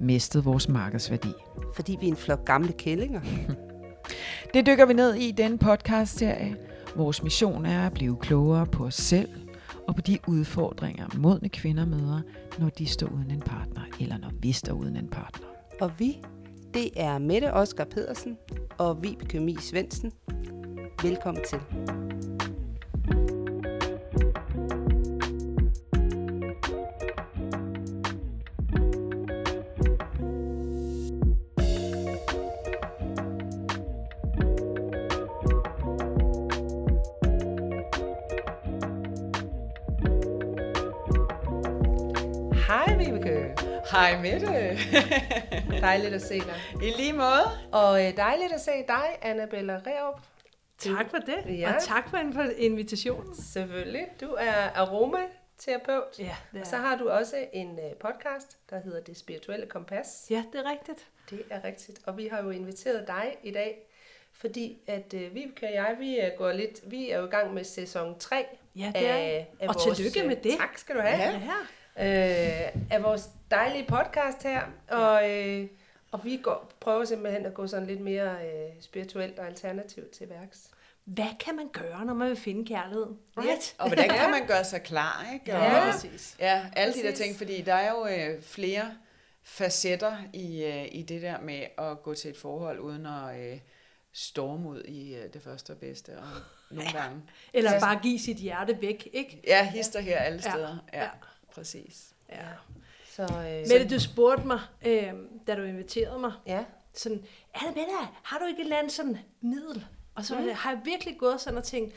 mistet vores markedsværdi? Fordi vi er en flok gamle kællinger? Det dykker vi ned i i denne podcast-serie. Vores mission er at blive klogere på os selv og på de udfordringer, modne kvinder møder, når de står uden en partner, eller når vi står uden en partner. Og vi, det er Mette Oskar Pedersen og Vibeke Mie Svendsen. Velkommen til. Mette. Dejligt at se dig. I lige måde. Og øh, dejligt at se dig, Annabella Reop. Tak for det, Ja. ja. og tak for inv- invitationen. Selvfølgelig. Du er aromaterapeut. Ja, det Og så har du også en øh, podcast, der hedder Det Spirituelle Kompas. Ja, det er rigtigt. Det er rigtigt. Og vi har jo inviteret dig i dag, fordi at øh, Vibeke og jeg, vi er, går lidt, vi er jo i gang med sæson 3 Ja, det er af, af Og vores, tillykke øh, med det. Tak skal du have. Ja. Øh, af vores dejlige podcast her. Og, øh, og vi går, prøver simpelthen at gå sådan lidt mere øh, spirituelt og alternativt til værks. Hvad kan man gøre, når man vil finde kærligheden? Right? Og hvordan kan man gøre sig klar, ikke? Og, Ja, præcis. Ja, alle de der Præcis. ting, fordi der er jo øh, flere facetter i, øh, i det der med at gå til et forhold uden at øh, storme ud i øh, det første og bedste, og nogle gange. Eller Ja. bare give sit hjerte væk, ikke? Ja, hister her alle Ja, steder. Ja, ja. Præcis. Ja. Så, øh, Mette, du spurgte mig, øh, da du inviterede mig, ja. sådan, Anna Mette, har du ikke et eller andet sådan middel? Og så Mm. har jeg virkelig gået sådan og tænkt,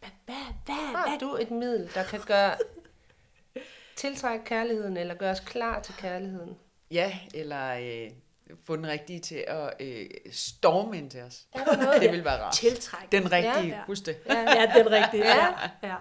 hvad, hvad, hvad, Har du et middel, der kan gøre tiltrække kærligheden, eller gøre os klar til kærligheden? Ja, eller øh, få den rigtige til at øh, storme ind til os. Er der noget? Det vil være rart. tiltrække? Den rigtige, Ja. husk det. Ja, ja den rigtige. Ja. ja.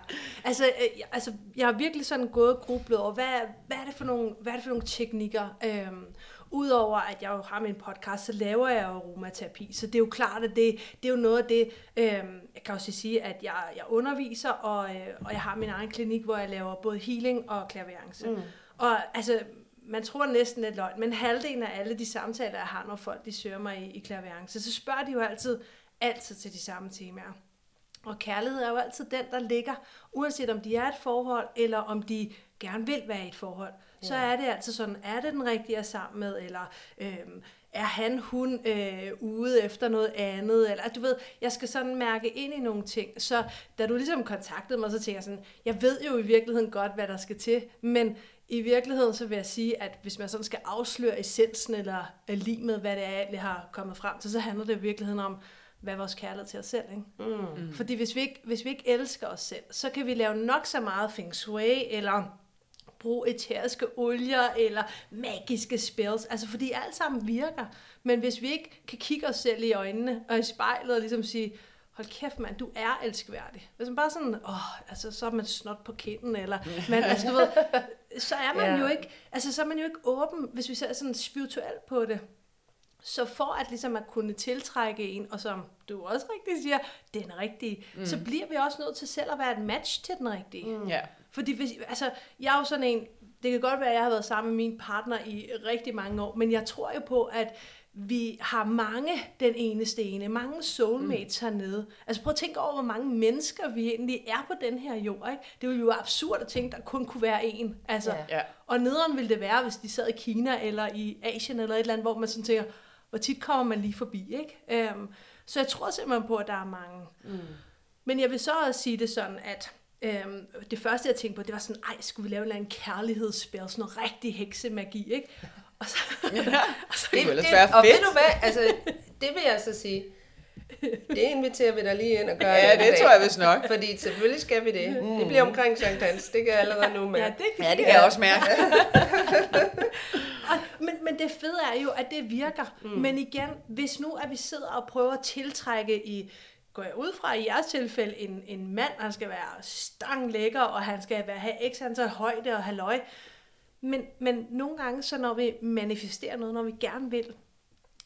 Altså, øh, altså, jeg har virkelig sådan gået og grublet over, hvad, hvad, er det for nogle, hvad er det for nogle teknikker? Øhm, Udover at jeg jo har min podcast, så laver jeg jo aromaterapi. Så det er jo klart, at det, det er jo noget af det, øhm, jeg kan også sige, at jeg, jeg underviser, og, øh, og jeg har min egen klinik, hvor jeg laver både healing og klaverance. Mm. Og altså, man tror næsten lidt løgn, men halvdelen af alle de samtaler, jeg har, når folk de søger mig i, i klaverance, så spørger de jo altid, altid til de samme temaer. Og kærlighed er jo altid den, der ligger, uanset om de er et forhold, eller om de gerne vil være i et forhold. Så er det altså sådan, er det den rigtige, er sammen med, eller øhm, er han, hun øh, ude efter noget andet, eller du ved, jeg skal sådan mærke ind i nogle ting. Så da du ligesom kontaktede mig, så tænkte jeg sådan, jeg ved jo i virkeligheden godt, hvad der skal til, men i virkeligheden så vil jeg sige, at hvis man sådan skal afsløre essensen, eller øh, lige med, hvad det er, jeg har kommet frem til, så handler det i virkeligheden om, hvad er vores kærlighed til os selv, ikke? Mm. Fordi hvis vi, ikke, hvis vi ikke elsker os selv, så kan vi lave nok så meget feng shui, eller bruge eteriske olier, eller magiske spells, altså fordi alt sammen virker. Men hvis vi ikke kan kigge os selv i øjnene og i spejlet og ligesom sige, hold kæft mand, du er elskværdig. Hvis man bare sådan, åh, altså så er man snot på kinden, eller, men altså du ved, så er man Ja. jo ikke, altså så er man jo ikke åben, hvis vi ser sådan spirituelt på det. Så for at ligesom at kunne tiltrække en, og som du også rigtig siger, den rigtige, mm. så bliver vi også nødt til selv at være et match til den rigtige. Mm. Ja. Fordi hvis, altså, jeg er jo sådan en, det kan godt være, at jeg har været sammen med min partner i rigtig mange år, men jeg tror jo på, at vi har mange den ene, mange soulmates mm. hernede. Altså prøv at tænke over, hvor mange mennesker vi egentlig er på den her jord. Ikke? Det ville jo være absurd at tænke, at der kun kunne være en. Altså, Ja. Ja. og nederen ville det være, hvis de sad i Kina eller i Asien eller et eller andet, hvor man sådan tænker, hvor tit kommer man lige forbi, ikke? Øhm, så jeg tror simpelthen på, at der er mange. Mm. Men jeg vil så også sige det sådan, at øhm, det første, jeg tænkte på, det var sådan, ej, skulle vi lave en kærlighedsspil, sådan noget rigtig heksemagi, ikke? Og så, og så Det det, være og ved fedt. du hvad, altså, det vil jeg så sige. Det inviterer vi dig lige ind og gøre. Ja, det dag. tror jeg vist nok. Fordi selvfølgelig skal vi det. Det bliver omkring Sankt Hans. Det kan jeg allerede nu med. ja, det, Ja, det kan jeg også mærke. Og, men men det fede er jo, at det virker. Mm. Men igen, hvis nu at vi sidder og prøver at tiltrække i går jeg ud fra i jeres tilfælde, en, en mand, han skal være stang lækker, og han skal være, have x antal højde og halløj. Men, men nogle gange, så når vi manifesterer noget, når vi gerne vil,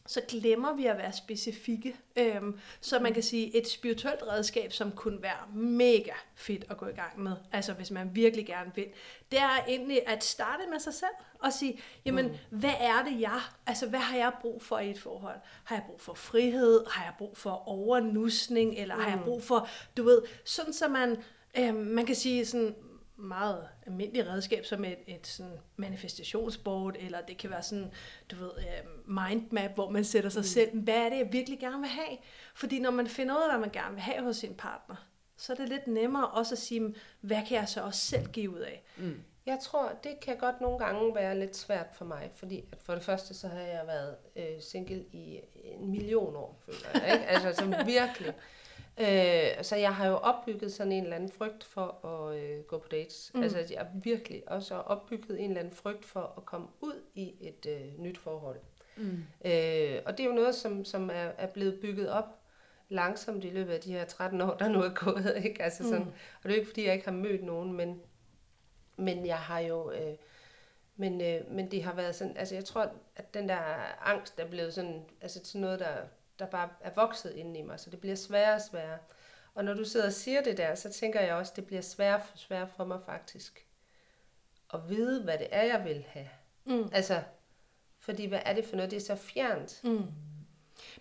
så glemmer vi at være specifikke. Øhm, så man kan sige, et spirituelt redskab, som kunne være mega fedt at gå i gang med, altså hvis man virkelig gerne vil, det er egentlig at starte med sig selv og sige, jamen, mm. hvad er det jeg, altså hvad har jeg brug for i et forhold? Har jeg brug for frihed? Har jeg brug for overnusning? Eller mm. har jeg mm. brug for, du ved, sådan så man, øhm, man kan sige sådan, meget almindeligt redskab som et, et sådan manifestationsboard, eller det kan være sådan, du ved, uh, mindmap, hvor man sætter sig mm. selv, hvad er det, jeg virkelig gerne vil have? Fordi når man finder ud af, hvad man gerne vil have hos sin partner, så er det lidt nemmere også at sige, hvad kan jeg så også selv give ud af? Mm. Jeg tror, det kan godt nogle gange være lidt svært for mig, fordi at for det første, så har jeg været øh, single i en million år, føler jeg, ikke? Altså, som virkelig. Øh, så jeg har jo opbygget sådan en eller anden frygt for at øh, gå på dates. Mm. Altså jeg har virkelig også opbygget en eller anden frygt for at komme ud i et øh, nyt forhold. Mm. Øh, og det er jo noget, som, som er, er blevet bygget op langsomt i løbet af de her 13 år, der nu er gået. Ikke? Altså sådan, mm. Og det er jo ikke, fordi jeg ikke har mødt nogen, men, men jeg har jo... Øh, men, øh, men det har været sådan, altså jeg tror, at den der angst er blevet sådan, altså sådan noget, der der bare er vokset inde i mig, så det bliver sværere og sværere. Og når du sidder og siger det der, så tænker jeg også, at det bliver sværere og sværere for mig faktisk at vide, hvad det er, jeg vil have. Mm. Altså, fordi hvad er det for noget? Det er så fjernt. Mm.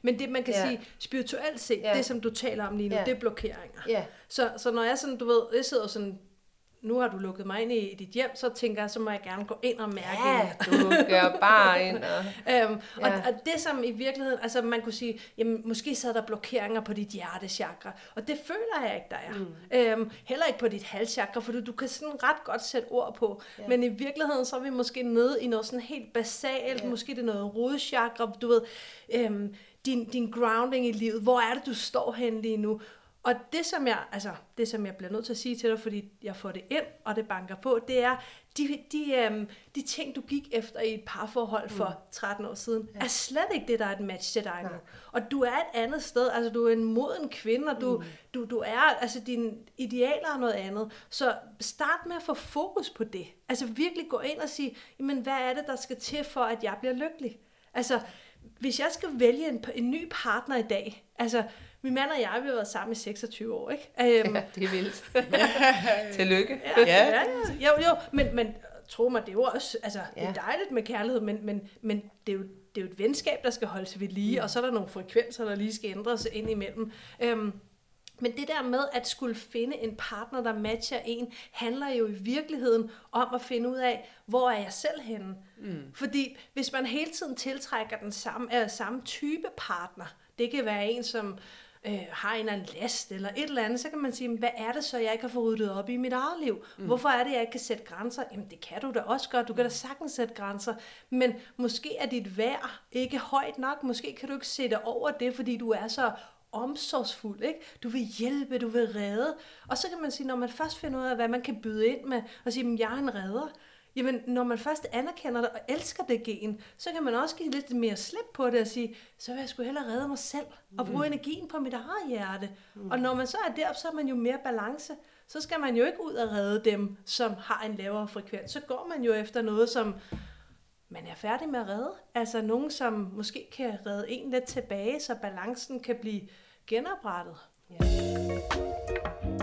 Men det, man kan ja. sige, spirituelt set, ja. det som du taler om lige nu, ja. det er blokeringer. Ja. Så, så når jeg sådan, du ved, jeg sidder sådan nu har du lukket mig ind i dit hjem, så tænker jeg, så må jeg gerne gå ind og mærke. Ja, du gør bare ind. Og, øhm, ja. og, og det som i virkeligheden, altså man kunne sige, jamen måske er der blokeringer på dit hjertechakra, og det føler jeg ikke, der er. Mm. Øhm, heller ikke på dit halschakra, for du, du kan sådan ret godt sætte ord på, ja. men i virkeligheden så er vi måske nede i noget sådan helt basalt, ja. måske det er noget rodchakra, du ved, øhm, din, din grounding i livet, hvor er det, du står hen lige nu? Og det som, jeg, altså, det, som jeg bliver nødt til at sige til dig, fordi jeg får det ind, og det banker på, det er, de, de, øhm, de ting, du gik efter i et parforhold for mm. 13 år siden, ja. er slet ikke det, der er et match til dig nu. Og du er et andet sted, altså du er en moden kvinde, og du, mm. du, du er, altså dine idealer er noget andet. Så start med at få fokus på det. Altså virkelig gå ind og sige, jamen hvad er det, der skal til for, at jeg bliver lykkelig? Altså, hvis jeg skal vælge en, en ny partner i dag, altså min mand og jeg, vi har været sammen i 26 år, ikke? Um, ja, det er vildt. Tillykke. Ja, ja. ja, ja. Jo, jo, men, men tro mig, det er jo også, altså, ja. det er dejligt med kærlighed, men, men, men det, er jo, det er jo et venskab, der skal holdes ved lige, mm. og så er der nogle frekvenser, der lige skal ændres ind imellem. Um, men det der med at skulle finde en partner, der matcher en, handler jo i virkeligheden om at finde ud af, hvor er jeg selv henne. Mm. Fordi hvis man hele tiden tiltrækker den samme, øh, samme type partner, det kan være en, som øh, har en eller anden last eller et eller andet, så kan man sige, hvad er det så, jeg ikke har fået ryddet op i mit eget liv? Mm. Hvorfor er det, jeg ikke kan sætte grænser? Jamen det kan du da også godt, du kan da sagtens sætte grænser, men måske er dit værd ikke højt nok, måske kan du ikke sætte over det, fordi du er så omsorgsfuld, ikke? Du vil hjælpe, du vil redde. Og så kan man sige, når man først finder ud af, hvad man kan byde ind med, og sige, jeg er en redder, Jamen, når man først anerkender det og elsker det gen, så kan man også give lidt mere slip på det og sige, så vil jeg sgu hellere redde mig selv og bruge mm. energien på mit eget hjerte. Mm. Og når man så er der, så er man jo mere balance. Så skal man jo ikke ud og redde dem, som har en lavere frekvens. Så går man jo efter noget, som man er færdig med at redde. Altså nogen, som måske kan redde en lidt tilbage, så balancen kan blive genoprettet. Ja.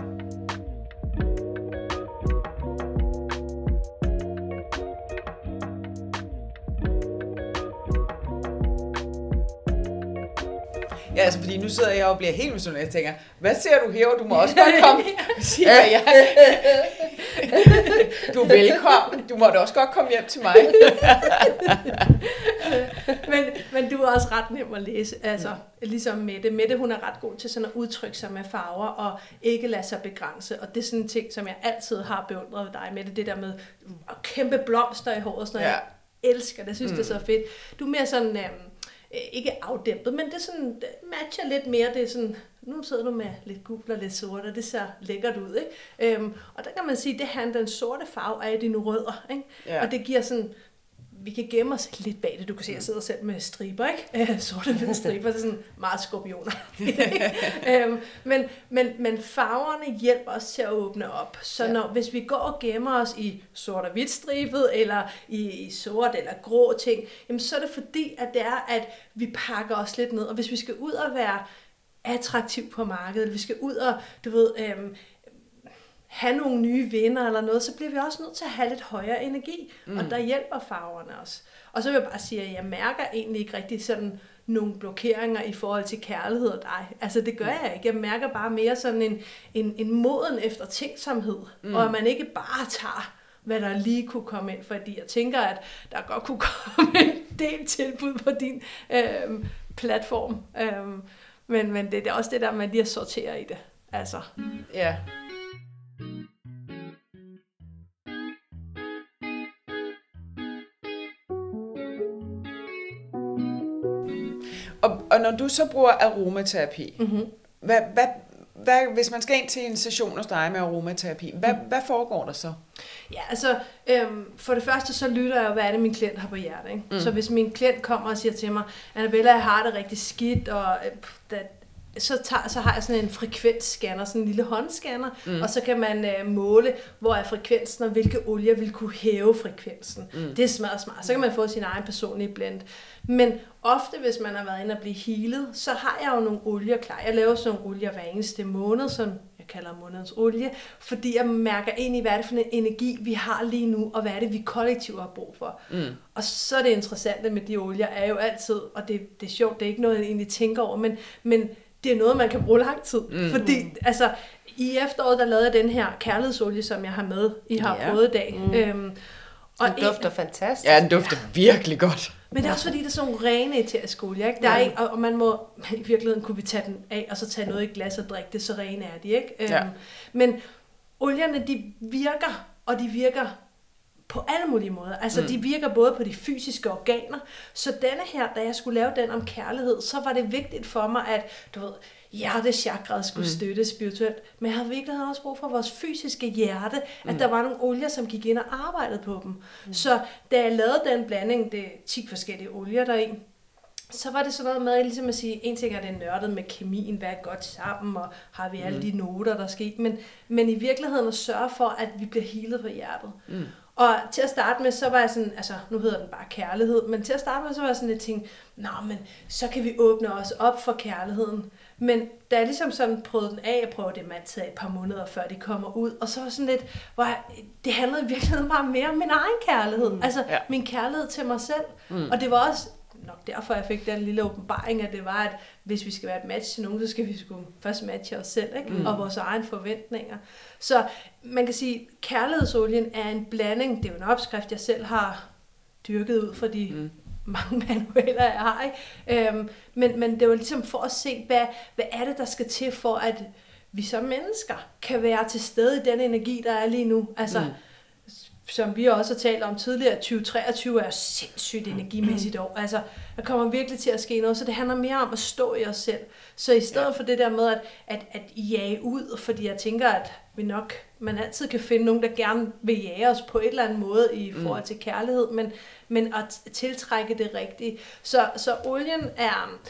Ja, altså, fordi nu sidder jeg og bliver helt misundelig. Jeg tænker, hvad ser du her? Du må også godt komme. Siger jeg. Du er velkommen. Du må da også godt komme hjem til mig. men, men du er også ret nem at læse. Altså, ligesom Mette. Mette, hun er ret god til sådan at udtrykke sig med farver og ikke lade sig begrænse. Og det er sådan en ting, som jeg altid har beundret ved dig, Mette. Det der med at kæmpe blomster i håret og sådan noget. Ja. Jeg elsker det. Jeg synes, mm. det er så fedt. Du er mere sådan... Øh, ikke afdæmpet, men det, sådan, det matcher lidt mere. Det er sådan, nu sidder du med lidt gul og lidt sort, og det ser lækkert ud. Ikke? Øhm, og der kan man sige, at det her, den sorte farve er i dine rødder. Ikke? Ja. Og det giver sådan vi kan gemme os lidt bag det. Du kan se, at jeg sidder selv med striber, ikke? Øh, sorte hvide striber, det er sådan meget skorpioner. øhm, men, men, men farverne hjælper os til at åbne op. Så Ja. når, hvis vi går og gemmer os i sort og hvidt stribet, eller i, i sort eller grå ting, jamen så er det fordi, at det er, at vi pakker os lidt ned. Og hvis vi skal ud og være attraktiv på markedet, vi skal ud og, du ved, øhm, have nogle nye venner eller noget, så bliver vi også nødt til at have lidt højere energi, mm. og der hjælper farverne os. Og så vil jeg bare sige, at jeg mærker egentlig ikke rigtig sådan nogle blokeringer i forhold til kærlighed og dig. Altså det gør jeg ikke. Jeg mærker bare mere sådan en, en, en moden efter tænksomhed, mm. og at man ikke bare tager hvad der lige kunne komme ind, fordi jeg tænker, at der godt kunne komme en del tilbud på din øhm, platform. Øhm, men, men det er også det der med lige at sortere i det. Altså. Ja. Og, og når du så bruger aromaterapi, mm-hmm. hvad, hvad, hvad, hvis man skal ind til en session hos dig med aromaterapi, hvad, mm. hvad foregår der så? Ja, altså, øhm, for det første så lytter jeg hvad er det, min klient har på hjertet. Ikke? Mm. Så hvis min klient kommer og siger til mig, Annabella, jeg har det rigtig skidt, og øh, så, tager, så har jeg sådan en frekvensscanner, sådan en lille håndscanner, mm. og så kan man øh, måle, hvor er frekvensen, og hvilke olier vil kunne hæve frekvensen. Mm. Det er smadret smart. Så kan man få sin egen personlige blend. Men ofte, hvis man har været inde og blive healet, så har jeg jo nogle olier klar. Jeg laver sådan nogle olier hver eneste måned, som jeg kalder månedens olie, fordi jeg mærker ind i, hvad er det for en energi, vi har lige nu, og hvad er det, vi kollektivt har brug for. Mm. Og så er det interessante med de olier, er jo altid, og det, det er sjovt, det er ikke noget, jeg egentlig tænker over, men, men det er noget, man kan bruge lang tid. Mm. Fordi, altså, i efteråret, der lavede jeg den her kærlighedsolie, som jeg har med, I har Ja. prøvet i dag. Mm. Øhm, Og en- den dufter fantastisk. Ja, den dufter virkelig godt. men det er også fordi, det er sådan nogle rene eteriske olier, ikke? Der er ikke, og og man må, i virkeligheden kunne vi tage den af, og så tage noget i glas og drikke det, så rene er de, ikke? Ja. Øhm, men olierne, de virker, og de virker på alle mulige måder. Altså, mm. de virker både på de fysiske organer, så denne her, da jeg skulle lave den om kærlighed, så var det vigtigt for mig, at, du ved, hjertechakraet skulle mm. støtte spirituelt, men jeg havde virkelig også brug for vores fysiske hjerte, at mm. der var nogle olier, som gik ind og arbejdede på dem. Mm. Så da jeg lavede den blanding, det er 10 forskellige olier deri, så var det sådan noget med at, ligesom at sige, en ting er det nørdet med kemien, hvad er godt sammen, og har vi alle de noter, der er sket, men, men i virkeligheden at sørge for, at vi bliver healet på hjertet. Mm. Og til at starte med, så var jeg sådan, altså nu hedder den bare kærlighed, men til at starte med, så var jeg sådan lidt tænkt, nå, men så kan vi åbne os op for kærligheden. Men da jeg ligesom sådan prøvede den af, jeg prøvede det med et par måneder, før de kommer ud, og så var sådan lidt, hvor jeg, det handlede i virkeligheden bare mere om min egen kærlighed. Mm, altså ja. min kærlighed til mig selv. Mm. Og det var også nok derfor, jeg fik den lille åbenbaring, at det var, at hvis vi skal være et match til nogen, så skal vi sgu først matche os selv, ikke? Mm. og vores egne forventninger. Så man kan sige, at kærlighedsolien er en blanding, det er jo en opskrift, jeg selv har dyrket ud fra de mm. mange manualer, jeg har. Ikke? Øhm, men, men det var ligesom for at se, hvad, hvad er det, der skal til for, at vi som mennesker kan være til stede i den energi, der er lige nu. Altså, mm som vi også har talt om tidligere, 2023 er sindssygt energimæssigt år. Altså, der kommer virkelig til at ske noget, så det handler mere om at stå i os selv. Så i stedet ja. for det der med at, at, at jage ud, fordi jeg tænker, at vi nok, man altid kan finde nogen, der gerne vil jage os på et eller andet måde i forhold til kærlighed, men, men at tiltrække det rigtige. Så, så olien er mm,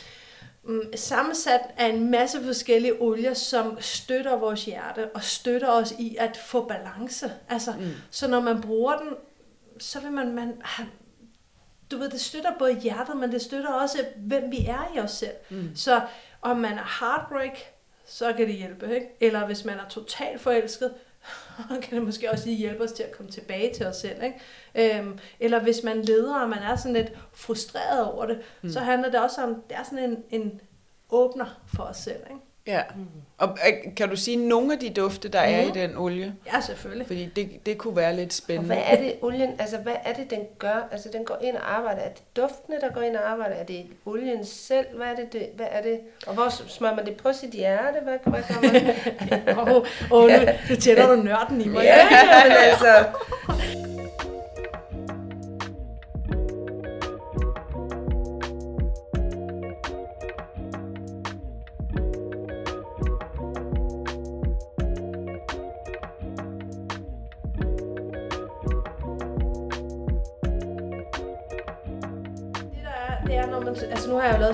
sammensat af en masse forskellige olier, som støtter vores hjerte og støtter os i at få balance. Altså, mm. Så når man bruger den, så vil man, man du ved, det støtter både hjertet, men det støtter også, hvem vi er i os selv. Mm. Så om man er heartbreak, så kan det hjælpe, ikke? Eller hvis man er totalt forelsket, kan det måske også lige hjælpe os til at komme tilbage til os selv. Ikke? Øhm, eller hvis man leder, og man er sådan lidt frustreret over det, mm. så handler det også om, det er sådan en, en åbner for os selv. Ikke? Ja. Og øh, kan du sige nogle af de dufte, der er i Mhm. den olie? Ja, selvfølgelig. Fordi det, det kunne være lidt Og spændende. hvad er det, olien, altså hvad er det, den gør? Altså den går ind og arbejder. Er det duftene, der går ind og arbejder? Er det olien selv? Hvad er det, det, hvad er det? Og hvor smører man det på sit hjerte? Hvad, hvad gør man? Åh, oh, oh, nu, nu tænder du nørden i mig. ja, men altså.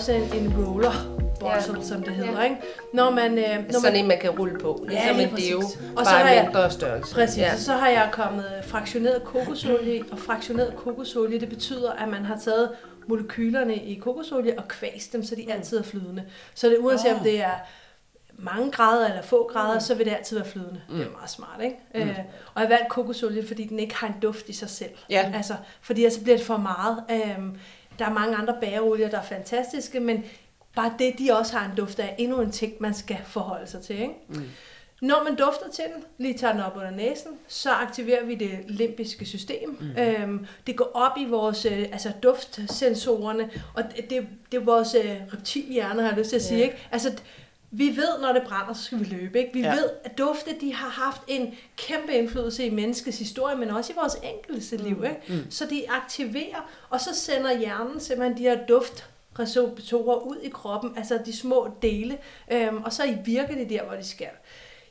Altså, sådan en, en roller bottle, ja. som det hedder, ja. ikke? Når man... Øh, når Sådan man en, man kan rulle på. Ja, Ligesom lige en deo. Og så bare har jeg- mindre størrelse. Præcis, Ja. så har jeg kommet fraktioneret kokosolie, i, og fraktioneret kokosolie, det betyder, at man har taget molekylerne i kokosolie og kvæst dem, så de altid er flydende. Så det uanset Åh. om det er mange grader eller få grader, så vil det altid være flydende. Mm. Det er meget smart, ikke? Mm. Øh, og jeg har valgt kokosolie, fordi den ikke har en duft i sig selv. Ja. Altså, fordi ellers bliver det for meget. Øhm, der er mange andre bagerolier, der er fantastiske, men bare det, de også har en duft af, er endnu en ting, man skal forholde sig til, ikke? Mm. Når man dufter til den, lige tager den op under næsen, så aktiverer vi det limbiske system. Mm. Øhm, det går op i vores øh, altså duftsensorerne, og det, det, det er vores øh, reptilhjerne, har jeg lyst til at sige. Ja. Ikke? Altså, vi ved, når det brænder, så skal vi løbe. Ikke? Vi Ja. ved, at dufte de har haft en kæmpe indflydelse i menneskets historie, men også i vores enkelte liv. Ikke? Mm. Så de aktiverer, og så sender hjernen simpelthen de her duft receptorer ud i kroppen, altså de små dele, øhm, og så virker de der, hvor de skal.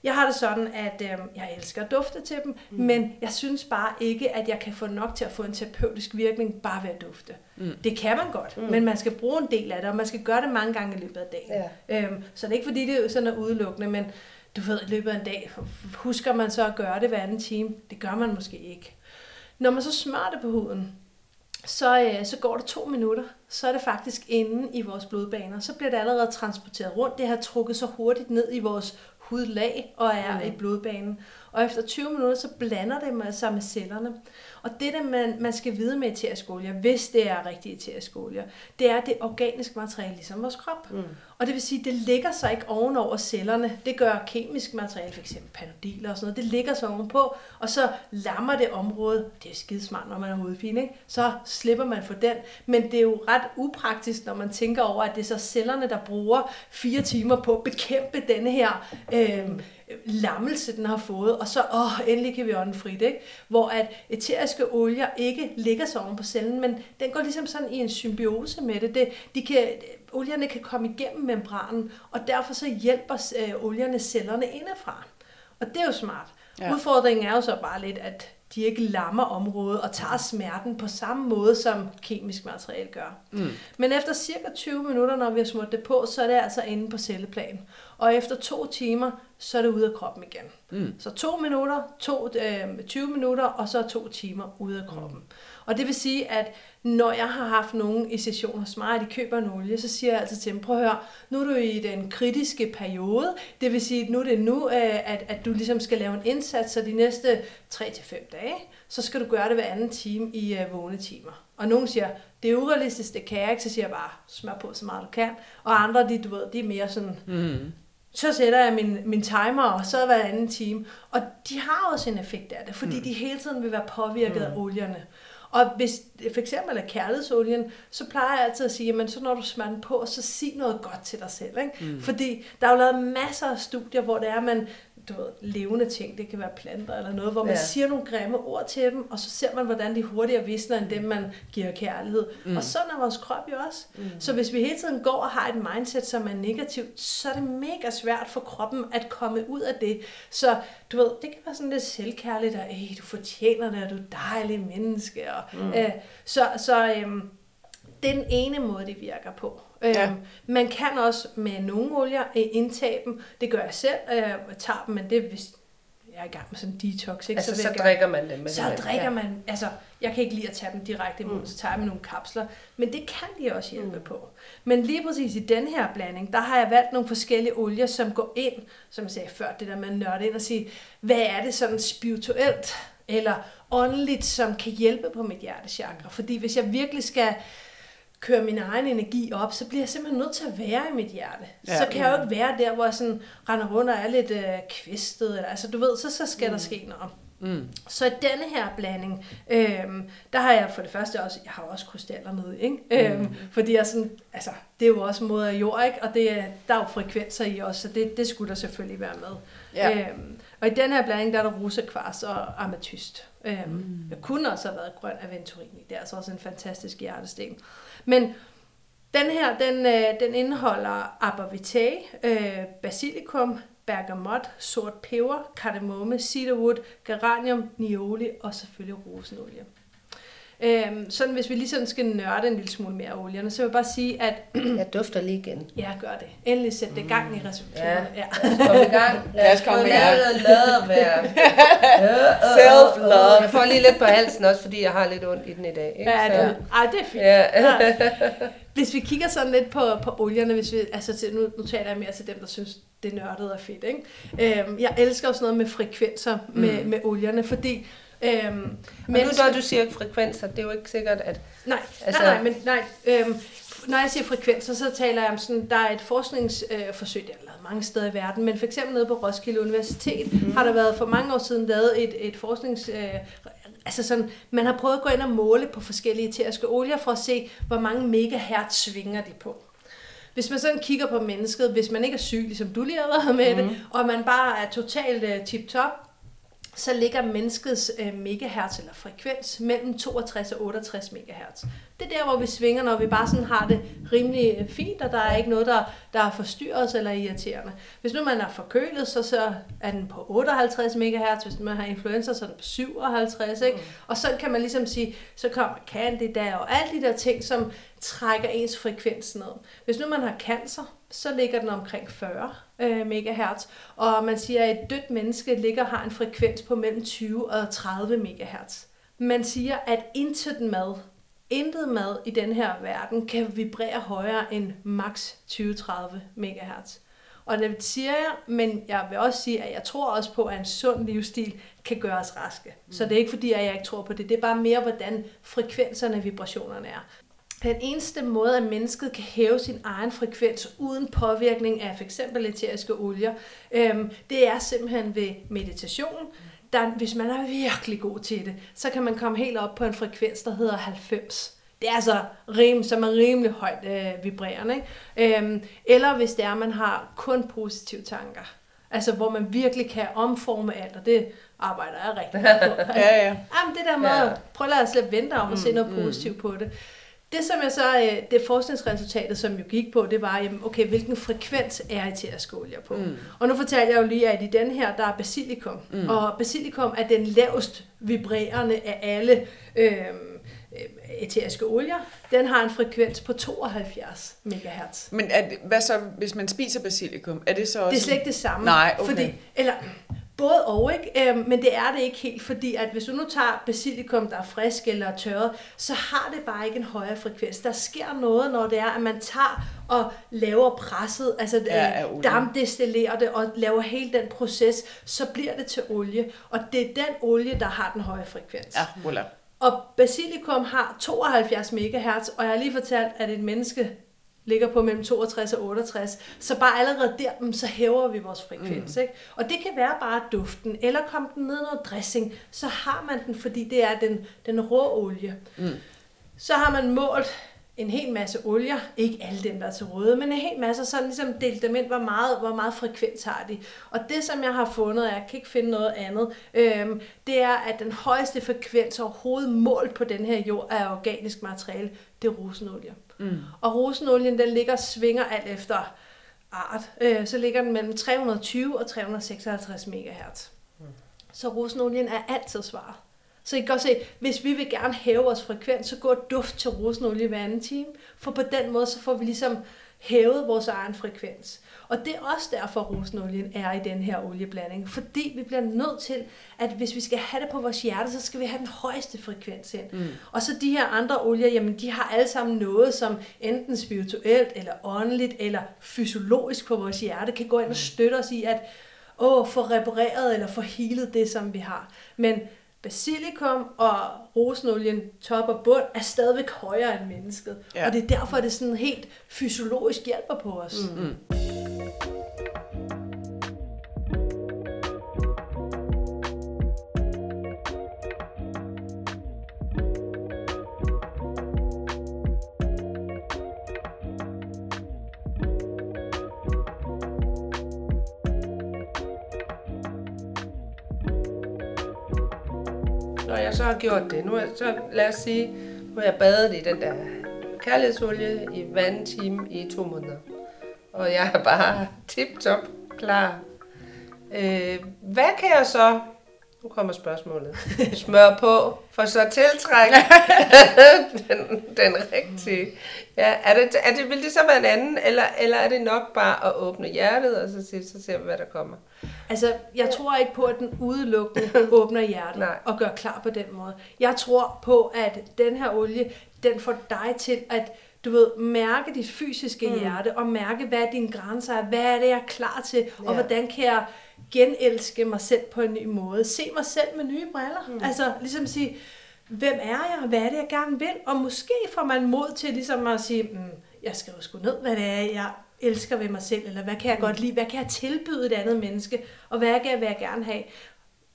Jeg har det sådan, at øhm, jeg elsker at dufte til dem, mm. men jeg synes bare ikke, at jeg kan få nok til at få en terapeutisk virkning bare ved at dufte. Mm. Det kan man godt, mm. men man skal bruge en del af det, og man skal gøre det mange gange i løbet af dagen. Ja. Øhm, så det er ikke fordi, det er sådan er udelukkende, men du ved, i løbet af en dag, husker man så at gøre det hver anden time? Det gør man måske ikke. Når man så smører det på huden, så, øh, så går det to minutter, så er det faktisk inde i vores blodbaner. Så bliver det allerede transporteret rundt. Det har trukket så hurtigt ned i vores hudlag og er mm. i blodbanen. Og efter 20 minutter, så blander det med sig med cellerne. Og det, der man, man skal vide med eterisk olie, hvis det er rigtig eterisk olie, det er, det er organisk materiale, ligesom vores krop. Mm. Og det vil sige, det ligger sig ikke ovenover cellerne. Det gør kemisk materiale, f.eks. panodiler og sådan noget. Det ligger sig ovenpå, og så lammer det område. Det er skidesmart, når man er hovedpine, ikke? Så slipper man for den. Men det er jo ret upraktisk, når man tænker over, at det er så cellerne, der bruger fire timer på at bekæmpe denne her øh, lammelse, den har fået, og så, åh, endelig kan vi ånde frit, ikke? Hvor at eteriske olier ikke ligger sig oven på cellen, men den går ligesom sådan i en symbiose med det. det de kan, olierne kan komme igennem membranen, og derfor så hjælper øh, olierne cellerne indefra. Og det er jo smart. Ja. Udfordringen er jo så bare lidt, at de ikke lammer området og tager smerten på samme måde, som kemisk materiale gør. Mm. Men efter cirka 20 minutter, når vi har smurt det på, så er det altså inde på celleplan. Og efter to timer, så er det ude af kroppen igen. Mm. Så to minutter, to, øh, 20 minutter, og så to timer ude af kroppen. Mm. Og det vil sige, at når jeg har haft nogen i session hos mig, og de køber en olie, så siger jeg altid til dem, prøv at høre, nu er du i den kritiske periode, det vil sige, at nu er det nu, øh, at, at du ligesom skal lave en indsats, så de næste 3-5 dage, så skal du gøre det hver anden time i øh, vågne timer. Og nogen siger, det er urealistisk, det kan jeg ikke, så siger jeg bare, smør på så meget du kan. Og andre, de, du ved, de er mere sådan, Mm. Så sætter jeg min, min timer, og så hver anden time. Og de har også en effekt af det, fordi mm. de hele tiden vil være påvirket mm. af olierne. Og hvis for eksempel er kærlighedsolien, så plejer jeg altid at sige, jamen så når du smager den på, så sig noget godt til dig selv. Ikke? Mm. Fordi der er jo lavet masser af studier, hvor det er, man du ved, levende ting, det kan være planter eller noget, hvor man Ja. siger nogle grimme ord til dem, og så ser man, hvordan de hurtigere visner, end dem, man giver kærlighed. Mm. Og sådan er vores krop jo også. Mm. Så hvis vi hele tiden går og har et mindset, som er negativt, så er det mega svært for kroppen at komme ud af det. Så du ved, det kan være sådan lidt selvkærligt, og "Ey, du fortjener det, og du er et dejligt menneske. Og, mm. øh, så så det er den ene måde, det virker på. Øhm, Ja. Man kan også med nogle olier øh, indtage dem. Det gør jeg selv. Øh, jeg tager dem, men det er hvis jeg er i gang med sådan en detox. Ikke? Altså, vil så jeg drikker man dem. med så det. drikker Ja. man, altså, jeg kan ikke lide at tage dem direkte i munden, mm. så tager jeg nogle kapsler, men det kan de også hjælpe mm. på. Men lige præcis i den her blanding, der har jeg valgt nogle forskellige olier, som går ind, som jeg sagde før, det der med at nørde ind og sige, hvad er det sådan spirituelt eller åndeligt, som kan hjælpe på mit hjertechakra? Fordi hvis jeg virkelig skal køre min egen energi op, så bliver jeg simpelthen nødt til at være i mit hjerte. Ja. Ja. Så kan jeg jo ikke være der, hvor jeg sådan render rundt og er lidt øh, kvistet. Eller, altså du ved, så, så skal mm. der ske noget. Mm. Så i denne her blanding, øhm, der har jeg for det første også, jeg har også krystaller med, ikke? Øhm, fordi jeg sådan, altså, det er jo også moder jord, ikke? Og det, er- der er jo frekvenser i også, så det, det skulle der selvfølgelig være med. Ja. Øhm, og i den her blanding, der er der rosekvars og ametyst. Øhm, mm. Jeg kunne også have været grøn aventurini, det er altså også en fantastisk hjertesten. Men den her, den, øh, den indeholder apervitae, øh, basilikum, bergamot, sort peber, kardemomme, cedarwood, geranium, nioli og selvfølgelig rosenolie. Øhm, sådan hvis vi lige sådan skal nørde en lille smule mere af olierne, så vil jeg bare sige, at Jeg dufter lige igen. ja, gør det. Endelig sæt det gang i resultaterne. Ja. Kom i gang. Lad os komme i gang. Lad være. Self-love. Jeg får lige lidt på halsen også, fordi jeg har lidt ondt i den i dag. Ikke? Ja, det, ej, det er fint. Ja. Hvis vi kigger sådan lidt på, på olierne, hvis vi, altså til, nu, nu taler jeg mere til dem, der synes, det nørdede er fedt. Ikke? Øhm, jeg elsker sådan noget med frekvenser med, med olierne, fordi øhm, Men nu når du siger frekvenser, det er jo ikke sikkert, at... Nej, Altså- nej, nej, men nej. Øhm, når jeg siger frekvenser, så taler jeg om sådan, der er et forskningsforsøg, øh, der er lavet mange steder i verden, men for eksempel nede på Roskilde Universitet mm. har der været for mange år siden lavet et, et forsknings... Øh, altså sådan, man har prøvet at gå ind og måle på forskellige eteriske olier for at se, hvor mange megahertz svinger de på. Hvis man sådan kigger på mennesket, hvis man ikke er syg, ligesom du lige har været med mm. det, og man bare er totalt uh, tip-top, så ligger menneskets øh, megahertz eller frekvens mellem 62 og 68 megahertz. Det er der, hvor vi svinger, når vi bare sådan har det rimelig øh, fint, og der er ikke noget, der, der forstyrrer os eller er irriterende. Hvis nu man er forkølet, så, så er den på 58 megahertz. Hvis man har influenza, så er den på 57. Ikke? Mm. Og så kan man ligesom sige, så kommer candida og alle de der ting, som trækker ens frekvens ned. Hvis nu man har cancer, så ligger den omkring 40 øh, megahertz, og man siger, at et dødt menneske ligger har en frekvens på mellem 20 og 30 megahertz. Man siger, at intet mad, intet mad i den her verden kan vibrere højere end max 20-30 megahertz. Og det siger jeg, men jeg vil også sige, at jeg tror også på, at en sund livsstil kan gøre os raske. Så det er ikke fordi, at jeg ikke tror på det. Det er bare mere, hvordan frekvenserne og vibrationerne er. Den eneste måde, at mennesket kan hæve sin egen frekvens uden påvirkning af f.eks. eteriske olier, øhm, det er simpelthen ved meditation. Der, hvis man er virkelig god til det, så kan man komme helt op på en frekvens, der hedder 90. Det er altså rim, som er rimelig højt øh, vibrerende. Ikke? Øhm, eller hvis det er, at man har kun positive tanker. Altså, hvor man virkelig kan omforme alt, og det arbejder jeg rigtig meget på. Ja, ja. Jamen, det der med, Ja. prøv at lade os lidt vente om at se noget positivt på det. Det som jeg så, øh, det forskningsresultatet, som jo gik på, det var, jamen, okay, hvilken frekvens er eteriske olier på? Mm. Og nu fortalte jeg jo lige, at i den her, der er basilikum. Mm. Og basilikum er den lavest vibrerende af alle øh, eteriske olier. Den har en frekvens på 72 megahertz. Men er det, hvad så, hvis man spiser basilikum? Er det så også... Det er slet ikke det samme. Nej, okay. Fordi, eller både og, ikke? Øhm, men det er det ikke helt, fordi at hvis du nu tager basilikum, der er frisk eller tørret, så har det bare ikke en højere frekvens. Der sker noget, når det er, at man tager og laver presset, altså Ja, øh, dampdestillerer det og laver hele den proces, så bliver det til olie. Og det er den olie, der har den høje frekvens. Ja, voilà. Og basilikum har 72 megahertz, og jeg har lige fortalt, at et menneske ligger på mellem 62 og 68. Så bare allerede der, mm, så hæver vi vores frekvens. Mm. Ikke? Og det kan være bare duften, eller komme den ned noget dressing. Så har man den, fordi det er den, den rå olie. Mm. Så har man målt en hel masse olier, ikke alle dem, der er til råde, men en hel masse, så ligesom delt dem ind, hvor meget, hvor meget frekvens har de. Og det, som jeg har fundet, jeg kan ikke finde noget andet, øhm, det er, at den højeste frekvens overhovedet målt på den her jord af organisk materiale, det er rosenolie. Mm. Og rosenolien, den ligger og svinger alt efter art. Øh, så ligger den mellem 320 og 356 megahertz. Mm. Så rosenolien er altid svaret. Så I kan godt se, hvis vi vil gerne hæve vores frekvens, så går duft til rosenolie hver anden time. For på den måde, så får vi ligesom hævet vores egen frekvens. Og det er også derfor, rosenolien er i den her olieblanding. Fordi vi bliver nødt til, at hvis vi skal have det på vores hjerte, så skal vi have den højeste frekvens ind. Mm. Og så de her andre olier, jamen de har alle sammen noget, som enten spirituelt, eller åndeligt, eller fysiologisk på vores hjerte, kan gå ind og støtte os i at åh, få repareret eller få healet det, som vi har. Men basilikum og rosenolien, top og bund, er stadigvæk højere end mennesket. Ja. Og det er derfor, at det sådan helt fysiologisk hjælper på os. Mm. Når jeg så har gjort det, nu er, så lad os sige, nu har jeg badet i den der kærlighedsolie i hver anden time i to måneder. Og jeg er bare tip-top klar. Øh, hvad kan jeg så Nu kommer spørgsmålet. Smør på, for så tiltrække den, den rigtige. Ja, er det, er det, vil det så være en anden, eller, eller er det nok bare at åbne hjertet, og så, se, så ser vi, hvad der kommer? Altså, jeg tror ikke på, at den udelukkende åbner hjertet Nej. og gør klar på den måde. Jeg tror på, at den her olie, den får dig til at du ved, mærke dit fysiske mm. hjerte, og mærke, hvad dine grænser er, hvad er det, jeg er klar til, og Ja. hvordan kan jeg genelske mig selv på en ny måde. Se mig selv med nye briller. Mm. Altså, ligesom sige, hvem er jeg, hvad er det, jeg gerne vil? Og måske får man mod til ligesom at sige, mm, jeg skal jo sgu ned, hvad det er, jeg elsker ved mig selv, eller hvad kan jeg godt lide, hvad kan jeg tilbyde et andet menneske, og hvad kan jeg, vil jeg gerne have.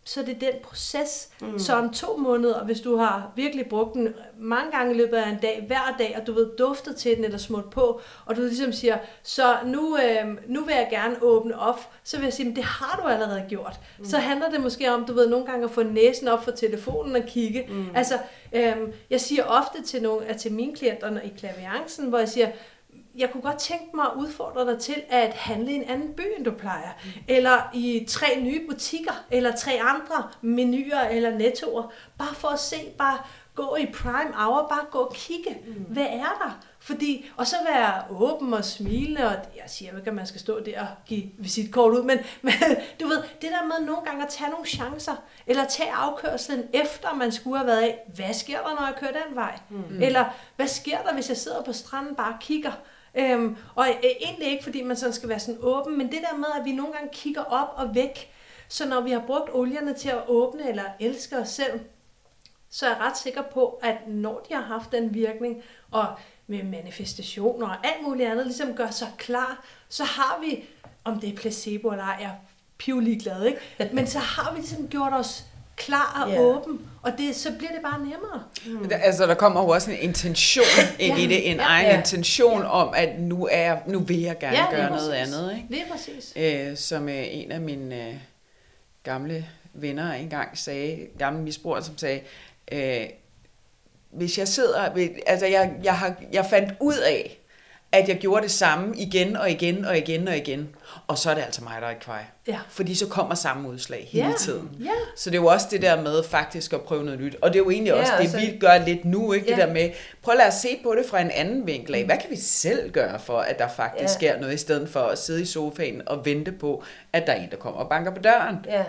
Så det er den proces. Mm. Så om to måneder, hvis du har virkelig brugt den mange gange i løbet af en dag, hver dag, og du ved duftet til den eller smurt på, og du ligesom siger, så nu, øh, nu vil jeg gerne åbne op, så vil jeg sige, men det har du allerede gjort. Mm. Så handler det måske om, du ved, nogle gange at få næsen op for telefonen og kigge. Mm. Altså, øh, jeg siger ofte til, nogle, til mine klienter i klaviancen, hvor jeg siger, jeg kunne godt tænke mig at udfordre dig til at handle i en anden by, end du plejer. Mm. Eller i tre nye butikker, eller tre andre menuer eller nettoer. Bare for at se, bare gå i prime hour, bare gå og kigge. Mm. Hvad er der? Fordi, og så være åben og smile, og jeg siger ikke, at man skal stå der og give visitkort ud, men, men du ved, det der med nogle gange at tage nogle chancer, eller tage afkørslen efter man skulle have været af, hvad sker der, når jeg kører den vej? Mm. Eller hvad sker der, hvis jeg sidder på stranden bare og kigger? Øhm, og øh, egentlig ikke, fordi man sådan skal være sådan åben, men det der med, at vi nogle gange kigger op og væk, så når vi har brugt olierne til at åbne eller elske os selv, så er jeg ret sikker på, at når de har haft den virkning, og med manifestationer og alt muligt andet, ligesom gør sig klar, så har vi, om det er placebo eller ej, jeg er pivlig glad, ikke? Men så har vi ligesom gjort os klar og Ja. yeah. åben, og det, så bliver det bare nemmere. Mm. Altså, der kommer jo også en intention ind Ja. i det, en Ja. egen Ja. intention om, at nu, er jeg, nu vil jeg gerne Ja, ja, gøre noget præcis. andet. Ikke? Det er præcis. øh, som øh, en af mine øh, gamle venner engang sagde, gamle misbrugere, som sagde, øh, hvis jeg sidder, altså jeg, jeg, har, jeg fandt ud af, at jeg gjorde det samme igen og igen og igen og igen, og så er det altså mig, der er kvej. Ja. Fordi så kommer samme udslag hele Ja. tiden. Ja. Så det er jo også det der med faktisk at prøve noget nyt. Og det er jo egentlig Ja, også det, altså- vi gør lidt nu, ikke? Det Ja. der med, prøv at lade os se på det fra en anden vinkel af. Hvad kan vi selv gøre for, at der faktisk Ja. sker noget, i stedet for at sidde i sofaen og vente på, at der er en, der kommer og banker på døren? Ja,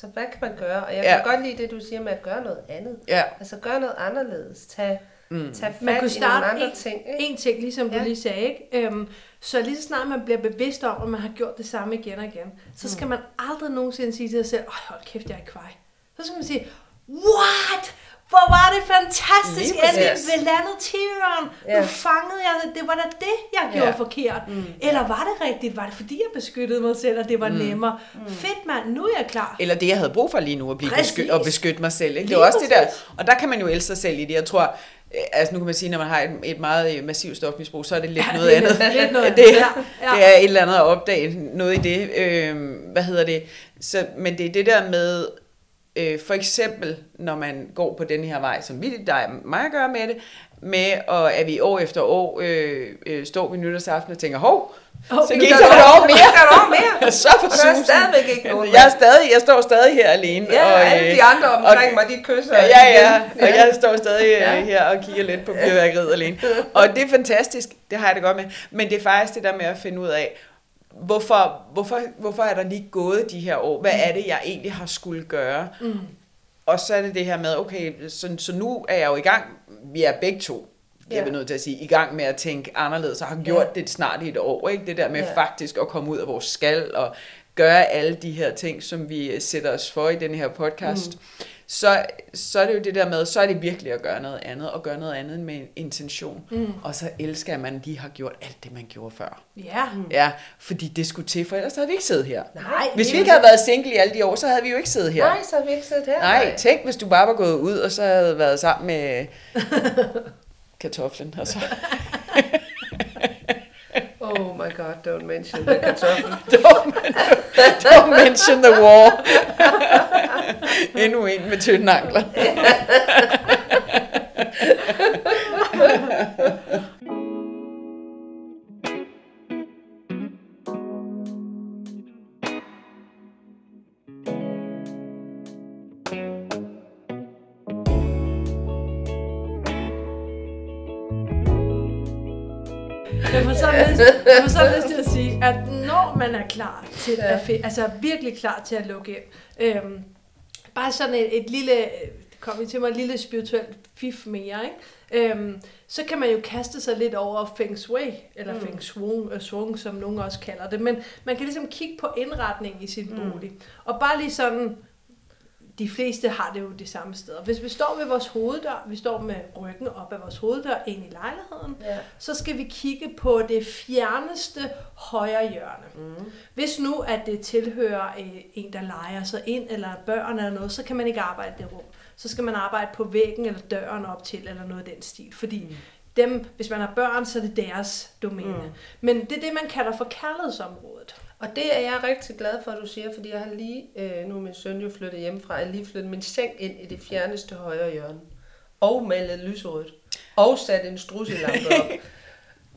så hvad kan man gøre? Og jeg Ja. kan godt lide det, du siger med at gøre noget andet. Ja. Altså gøre noget anderledes. Tag, mm. tag fat Man kunne i nogle starte andre en, ting. Ikke? en ting, ligesom du Ja. lige sagde, ikke? Øhm, så lige så snart man bliver bevidst om, at man har gjort det samme igen og igen, så skal man aldrig nogensinde sige til sig selv, Øj, hold kæft, jeg er kvej. Så skal man sige, what? Hvor var det fantastisk, endelig ved landet Tyrion. Ja. Nu fangede jeg det. Det var da det, jeg gjorde Ja. forkert. Mm. Eller var det rigtigt? Var det fordi, jeg beskyttede mig selv, og det var mm. nemmere? Mm. Fedt mand, nu er jeg klar. Eller det, jeg havde brug for lige nu, at blive beskyt, og beskytte mig selv. Ikke? Det er også det der. Og der kan man jo elske sig selv i det. Jeg tror, altså nu kan man sige, når man har et, et meget øh, massivt stofmisbrug, så er det lidt noget det er andet. lidt noget det, andet. Ja, ja. det er et eller andet at opdage noget i det. Øh, hvad hedder det? Så, men det er det der med, øh, for eksempel, når man går på den her vej, som vi, er mig at gøre med det, med, og at vi år efter år øh, øh, står ved nytårsaften og tænker, hov, Hov, så gik der der et år mere. Der er år mere. så for Og der er stadigvæk ikke nogen Jeg, er stadig, jeg står stadig her alene. Ja, og alle øh, de andre omkring og- mig, de kysser Ja, ja, ja. Og jeg står stadig Ja. ja. her og kigger lidt på fyrværkeriet alene. Og det er fantastisk. Det har jeg det godt med. Men det er faktisk det der med at finde ud af, hvorfor, hvorfor, hvorfor er der lige gået de her år? Hvad er det, jeg egentlig har skulle gøre? Mm. Og så er det det her med, okay, så, så nu er jeg jo i gang. Vi er begge to, er Ja. vi nødt til at sige, i gang med at tænke anderledes, og har gjort det snart i et år. Ikke? Det der med Ja. faktisk at komme ud af vores skal og gøre alle de her ting, som vi sætter os for i den her podcast. Mm. Så, så er det jo det der med, så er det virkelig at gøre noget andet, og gøre noget andet med en intention. Mm. Og så elsker jeg, at man lige har gjort alt det, man gjorde før. Ja. Ja, fordi det skulle til, for ellers havde vi ikke siddet her. Nej, Hvis vi er ikke havde været single i alle de år, så havde vi jo ikke siddet her. Nej, så har vi ikke siddet her. Nej, tænk, hvis du bare var gået ud, og så havde været sammen med kartoflen. Og så. Oh my god, don't mention the kartoffel. Don't, don't mention the war. Endnu en med tynde ankler. Jeg får sådan lyst til at sige, at når man er klar til Ja. at, altså virkelig klar til at lukke ind, øhm, bare sådan et, et lille, kom til mig, et lille spirituelt fif mere, ikke? Øhm, så kan man jo kaste sig lidt over feng shui, eller mm. feng shui, øh, swung, som nogen også kalder det, men man kan ligesom kigge på indretningen i sin bolig, og bare lige sådan, de fleste har det jo de samme steder. Hvis vi står ved vores hoveddør, vi står med ryggen op af vores hoveddør ind i lejligheden, Ja. så skal vi kigge på det fjerneste højre hjørne. Mm. Hvis nu, at det tilhører øh, en, der leger sig ind, eller børn eller noget, så kan man ikke arbejde det rum. Så skal man arbejde på væggen eller døren op til, eller noget af den stil. Fordi mm. dem, hvis man har børn, så er det deres domæne. Mm. Men det er det, man kalder for kærlighedsområdet. Og det er jeg rigtig glad for, at du siger, fordi jeg har lige, øh, nu er min søn jo flyttet hjemmefra, jeg har lige flyttet min seng ind i det fjerneste højre hjørne. Og malet lyserødt. Og sat en strusselampe op.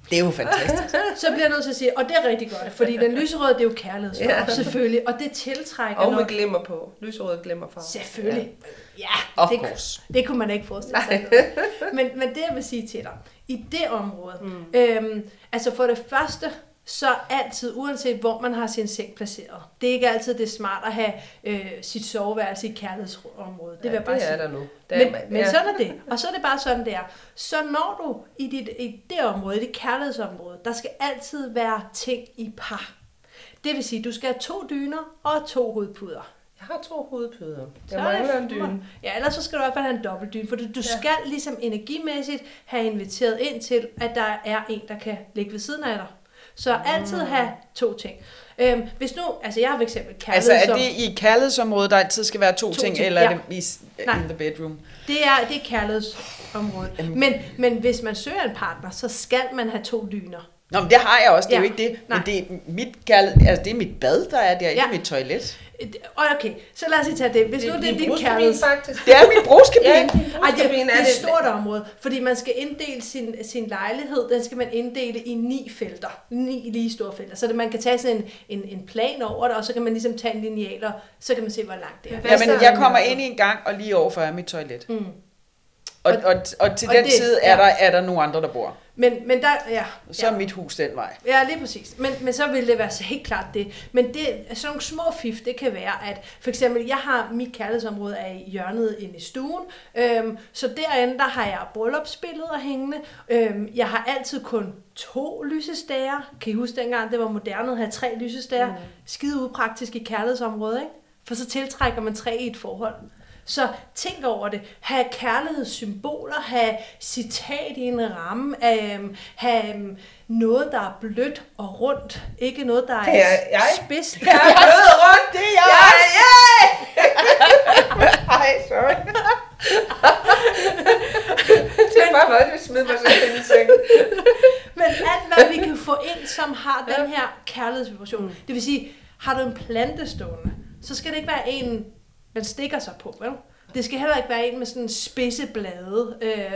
Det er jo fantastisk. Så bliver jeg nødt til at sige, og det er rigtig godt, fordi den lyserøde, det er jo kærlighedsfarve, Ja. ja. selvfølgelig. Og det tiltrækker Og med nok... glimmer på. Lyserød glimmerfarve. Selvfølgelig. Ja, Of det, course. det kunne man ikke forestille sig. men, men det jeg vil sige til dig, i det område, mm. øhm, altså for det første, så altid, uanset hvor man har sin seng placeret, det er ikke altid det er smart at have øh, sit soveværelse i kærlighedsområdet. Det vil Ja, jeg bare det sige. er der nu. Det Men, men sådan er det. Og så er det bare sådan, det er. Så når du i, dit, i det område, i det kærlighedsområde, der skal altid være ting i par. Det vil sige, du skal have to dyner og to hovedpuder. Jeg har to hovedpuder. Jeg er mangler en dyne. Ja, ellers så skal du i hvert fald have en dobbeltdyne, for du, du skal ligesom energimæssigt have inviteret ind til, at der er en, der kan ligge ved siden af dig. Så altid have to ting. Øhm, hvis nu, altså jeg har for eksempel kærlighed Altså er det i kærlighedsområdet, der altid skal være to, To ting, ting, eller er ja. det i, Nej. in the bedroom? det er, det er kærlighedsområdet. Men, men hvis man søger en partner, så skal man have to dyner. Nå, men det har jeg også, det er Ja. jo ikke det. Nej. Men det er mit kærlighed, altså det er mit bad, der er der, ikke Ja. mit toilet. Okay, så lad os lige tage det. Hvis nu det er din kærligheds... faktisk. Det er min brugskabine. Ja, Ej, det, brudskabine det er er et det. stort område, fordi man skal inddele sin, sin lejlighed, den skal man inddele i ni felter, ni lige store felter, så det, man kan tage sådan en, en, en plan over det, og så kan man ligesom tage en lineal, og så kan man se, hvor langt det er. Jamen, så? jeg kommer ind i en gang, og lige overfor er mit toilet. Mm. Og, og, og til Og den det- side er ja. der, er der nogle andre, der bor. Men, men der, ja, Så ja. er mit hus den vej. Ja, lige præcis. Men, men så vil det være så helt klart det. Men det, sådan nogle små fif, det kan være, at for eksempel, jeg har mit kærlighedsområde er i hjørnet inde i stuen, øhm, så derinde, der har jeg bryllupsbilleder hængende. Øhm, jeg har altid kun to lysestager. Kan I huske dengang, det var moderne at have tre lysestager? Mm. Skide upraktisk i kærlighedsområdet, ikke? For så tiltrækker man tre i et forhold. Så tænk over det. Ha' kærlighedssymboler, have citat i en ramme, um, have um, noget, der er blødt og rundt. Ikke noget, der er, Det er jeg. spids. Jeg er blød rundt, Det er jeg også. yeah! Ej, sorry. det er bare noget, vi smider mig selv i sengen. Men alt, hvad vi kan få ind, som har den her kærlighedsvibration. Det vil sige, har du en plante stående, så skal det ikke være en, man stikker sig på, vel? Det skal heller ikke være en med sådan spidse blade, øh,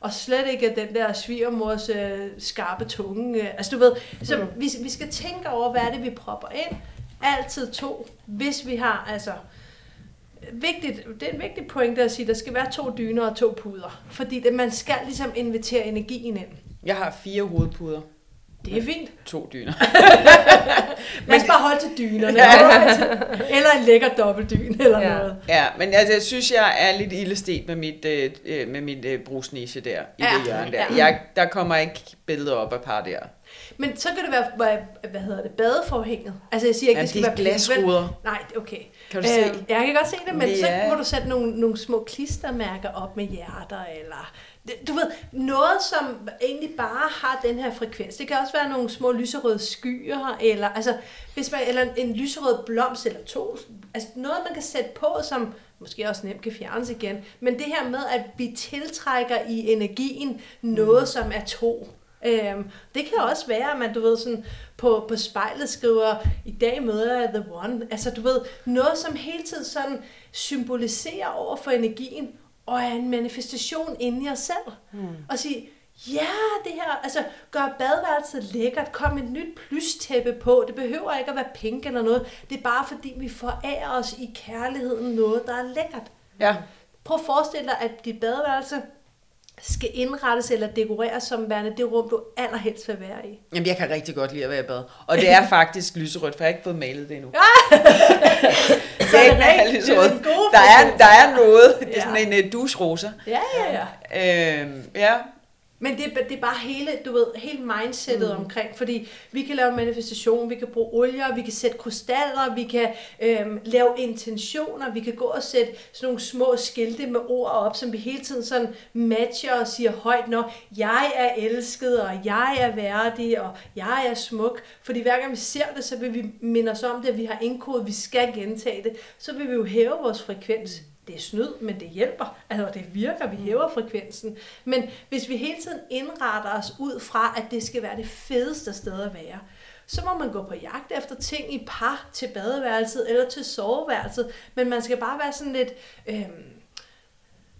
og slet ikke den der svigermors øh, skarpe tunge. Øh. Altså du ved, så Mm. vi, vi skal tænke over, hvad er det, vi propper ind. Altid to, hvis vi har, altså, vigtigt, det er en vigtig pointe at sige, at der skal være to dyner og to puder. Fordi det, man skal ligesom invitere energien ind. Jeg har fire hovedpuder. Det er fint. To dyner. Lad os bare holde til dynerne. eller en lækker dobbeltdyn eller Ja. ja. noget. Ja, men altså, jeg synes, jeg er lidt ildestet med mit, øh, øh, med mit øh, brugsniche der, i Ja, det hjørne der. ja. Jeg, der kommer ikke billeder op af par der. Men så kan det være, hvad, hvad hedder det, badeforhænget. Altså jeg siger ikke, Jamen, det skal det er være pink, vel? glasruder. Nej, okay. Kan du se? Øhm, jeg kan godt se det, men så Ja. må du sætte nogle, nogle små klistermærker op med hjerter, eller du ved, noget som egentlig bare har den her frekvens. Det kan også være nogle små lyserøde skyer, eller, altså, hvis man, eller en lyserød blomst, eller to. Altså noget, man kan sætte på, som måske også nemt kan fjernes igen. Men det her med, at vi tiltrækker i energien noget, mm. som er to. Øhm, det kan også være, at man, du ved, sådan på, på spejlet skriver, i dag møder jeg The One. Altså, du ved, noget, som hele tiden sådan symboliserer over for energien, og er en manifestation inde i os selv. Mm. Og sige, ja, det her, altså, gør badeværelset lækkert, kom et nyt plystæppe på, det behøver ikke at være pink eller noget, det er bare fordi, vi forærer os i kærligheden noget, der er lækkert. Ja. Prøv at forestille dig, at dit badeværelse skal indrettes eller dekoreres som værende det rum, du allerhelst vil være i. Jamen, jeg kan rigtig godt lide at være i bad. Og det er faktisk lyserødt, for jeg har ikke fået malet det endnu. Væggen er er det lyserød. den gode Der er, der er noget. Det er Ja. sådan en uh, dusrosa. Ja, ja, ja. Øhm, ja. Men det, er- det er bare hele, du ved, hele mindsetet mm. omkring, fordi vi kan lave manifestation, vi kan bruge olier, vi kan sætte krystaller, vi kan øhm, lave intentioner, vi kan gå og sætte sådan nogle små skilte med ord op, som vi hele tiden sådan matcher og siger højt, når jeg er elsket, og jeg er værdig, og jeg er smuk. Fordi hver gang vi ser det, så vil vi minde os om det, at vi har indkodet, vi skal gentage det. Så vil vi jo hæve vores frekvens. Det er snyd, men det hjælper. Altså, det virker, vi hæver frekvensen. Men hvis vi hele tiden indretter os ud fra, at det skal være det fedeste sted at være, så må man gå på jagt efter ting i par til badeværelset eller til soveværelset. Men man skal bare være sådan lidt Øh,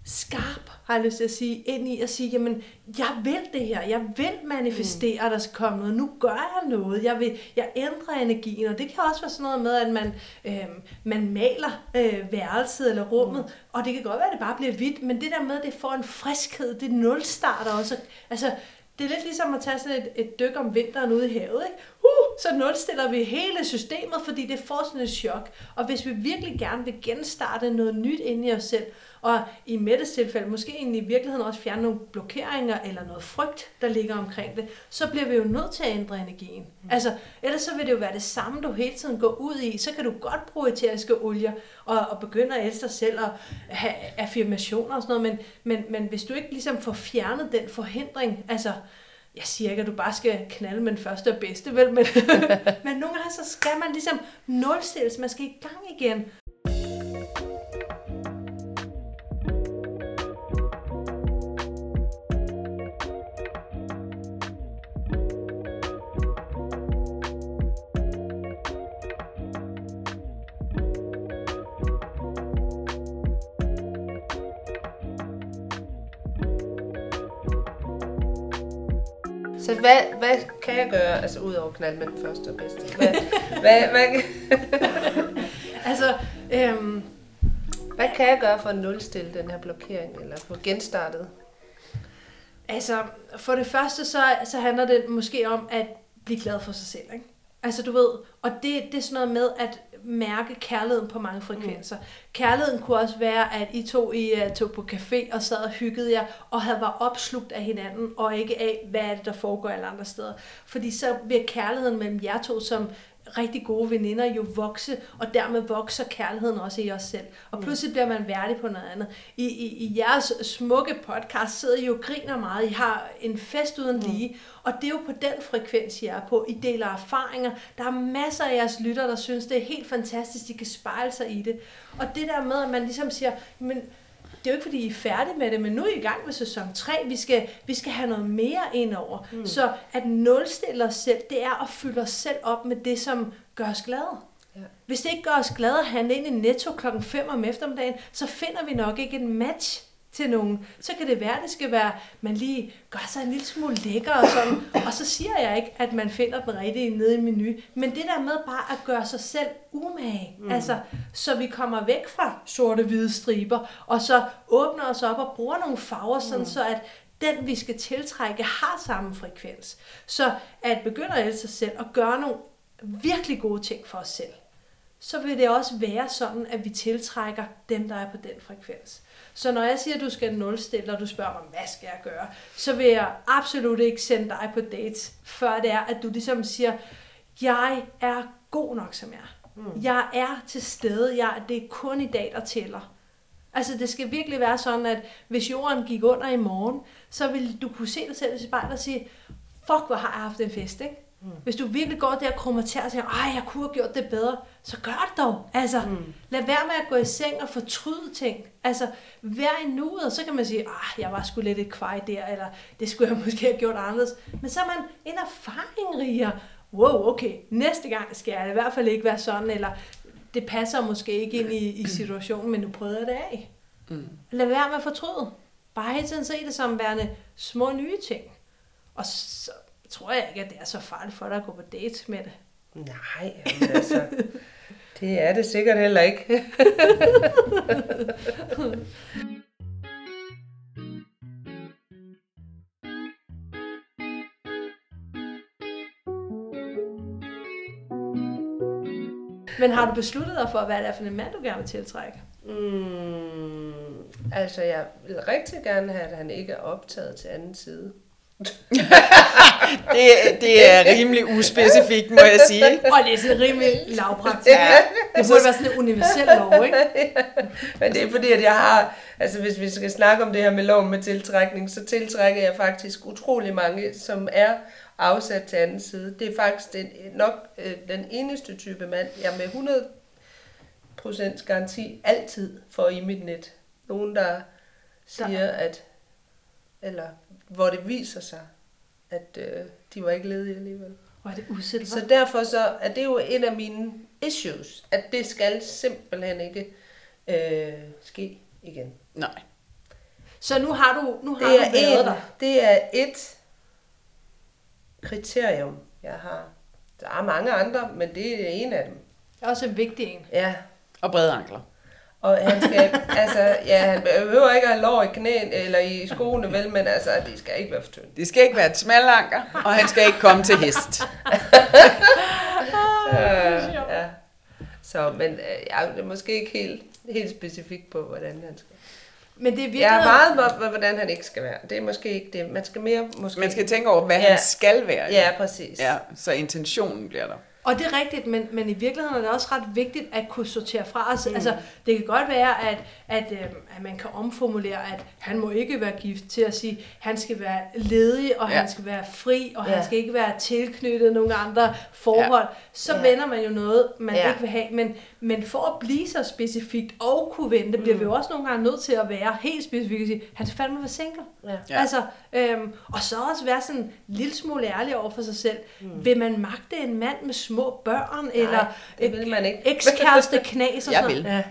skarp, har jeg lyst til at sige, ind i at sige, jamen, jeg vil det her, jeg vil manifestere, at der skal komme noget, nu gør jeg noget, jeg vil, jeg ændrer energien, og det kan også være sådan noget med, at man, øhm, man maler øh, værelset eller rummet, mm. og det kan godt være, at det bare bliver hvidt, men det der med, at det får en friskhed, det nulstarter også, altså, det er lidt ligesom at tage sådan et, et dyk om vinteren ude i havet, ikke? Uh, så nulstiller vi hele systemet, fordi det får sådan et chok. Og hvis vi virkelig gerne vil genstarte noget nyt inde i os selv, og i Mettes tilfælde måske egentlig i virkeligheden også fjerne nogle blokeringer eller noget frygt, der ligger omkring det, så bliver vi jo nødt til at ændre energien. Mm. Altså, ellers så vil det jo være det samme, du hele tiden går ud i. Så kan du godt bruge eteriske olier og, og begynde at elske dig selv og have affirmationer og sådan noget, men, men, men hvis du ikke ligesom får fjernet den forhindring, altså, jeg siger ikke, at du bare skal knalde med den første og bedste, vel? Men, men nogle gange, så skal man ligesom nulstilles. Man skal i gang igen. Så hvad, hvad kan jeg gøre, altså ud over knald med den første og bedste? Hvad, hvad, hvad, Altså, øhm, hvad kan jeg gøre for at nulstille den her blokering, eller få genstartet? altså, for det første, så, så handler det måske om at blive glad for sig selv, ikke? Altså, du ved, og det, det er sådan noget med at mærke kærligheden på mange frekvenser. Mm. Kærligheden kunne også være, at I to I uh, tog på café og sad og hyggede jer, og havde var opslugt af hinanden, og ikke af, hvad er det, der foregår alle andre steder. Fordi så vil kærligheden mellem jer to som rigtig gode veninder jo vokse, og dermed vokser kærligheden også i os selv. Og pludselig bliver man værdig på noget andet. I, i, i jeres smukke podcast sidder I jo og griner meget. I har en fest uden lige, og det er jo på den frekvens, I er på. I deler erfaringer. Der er masser af jeres lytter, der synes, det er helt fantastisk, de kan spejle sig i det. Og det der med, at man ligesom siger, men det er jo ikke, fordi I er færdige med det, men nu er I i gang med sæson 3. Vi skal, vi skal have noget mere ind over. Mm. Så at nulstille os selv, det er at fylde os selv op med det, som gør os glade. Ja. Hvis det ikke gør os glade at handle ind i Netto klokken 5 om eftermiddagen, så finder vi nok ikke en match til nogen. Så kan det være, det skal være, man lige gør sig en lille smule lækker og sådan. Og så siger jeg ikke, at man finder den rigtige nede i menu. Men det der med bare at gøre sig selv umage. Mm. Altså, så vi kommer væk fra sorte-hvide striber, og så åbner os op og bruger nogle farver, sådan mm. så at den, vi skal tiltrække, har samme frekvens. Så at begynde at elske sig selv og gøre nogle virkelig gode ting for os selv, så vil det også være sådan, at vi tiltrækker dem, der er på den frekvens. Så når jeg siger, at du skal nulstille, og du spørger mig, hvad skal jeg gøre, så vil jeg absolut ikke sende dig på dates, før det er, at du ligesom siger, jeg er god nok, som jeg er. Mm. Jeg er til stede. Jeg, det er kun i dag, der tæller. Altså, det skal virkelig være sådan, at hvis jorden gik under i morgen, så vil du kunne se dig selv i spejlet og sige, fuck, hvor har jeg haft en fest, ikke? Mm. Hvis du virkelig går der og krummer til og siger, ej, jeg kunne have gjort det bedre, så gør det dog. Altså, mm. lad være med at gå i seng og fortryde ting. Altså, vær i nuet, og så kan man sige, ah, jeg var sgu lidt et kvej der, eller det skulle jeg måske have gjort anderledes. Men så er man en erfaring rigere. Wow, okay, næste gang skal jeg i hvert fald ikke være sådan, eller det passer måske ikke ind i, i situationen, men nu prøver jeg det af. Mm. Lad være med at fortryde. Bare hele tiden se det som værende små nye ting. Og så tror jeg ikke, at det er så farligt for dig at gå på date med det. Nej, men altså, det er det sikkert heller ikke. Men har du besluttet dig for, hvad det er for en mand, du gerne vil tiltrække? Mm, altså, jeg vil rigtig gerne have, at han ikke er optaget til anden side. Det, det er rimelig uspecifikt, må jeg sige. Og det er sådan rimelig lavpraktisk. Ja. Det burde være sådan en universel lov, ikke? Men det er fordi, at jeg har, altså hvis vi skal snakke om det her med loven med tiltrækning, så tiltrækker jeg faktisk utrolig mange, som er afsat til anden side. Det er faktisk den, nok øh, den eneste type mand, jeg med 100% garanti altid får i mit net. Nogen, der siger, at, eller hvor det viser sig, at øh, de var ikke ledige alligevel. Hvor er det usæt, Så derfor så er det jo en af mine issues, at det skal simpelthen ikke øh, ske igen. Nej. Så nu har du, nu har Det du er, været en, der. det er et kriterium, jeg har. Der er mange andre, men det er en af dem. Det er også en vigtig en. Ja. Og brede ankler. Og han skal, altså, ja, han behøver ikke at have lår i knæen eller i skoene, vel, men altså, de skal ikke være for tynde. Det skal ikke være et smalanker, og han skal ikke komme til hest. Øh, ja. Så, men øh, jeg er måske ikke helt, helt specifik på, hvordan han skal. Men det er virkelig... Jeg er meget på, hvordan han ikke skal være. Det er måske ikke det. Man skal mere... Måske... Man skal tænke over, hvad Ja. han skal være. Ja, præcis. ja. Så intentionen bliver der. Og det er rigtigt, men, men i virkeligheden er det også ret vigtigt at kunne sortere fra os. Mm. Altså, det kan godt være, at, at, øh, at man kan omformulere, at han må ikke være gift til at sige, at han skal være ledig, og Ja. han skal være fri, og ja. Han skal ikke være tilknyttet nogle andre forhold. Ja. Så Ja. vender man jo noget, man ja. ikke vil have. Men, men for at blive så specifikt og kunne vente, bliver vi jo også nogle gange nødt til at være helt specifikke og sige, han skal fandme være single. Ja. Ja. Altså, øhm, og så også være sådan en lille smule ærlig over for sig selv. Mm. Vil man magte en mand med små børn, Nej, eller det vil man ikke. ekskæreste knas og sådan vil. Ja.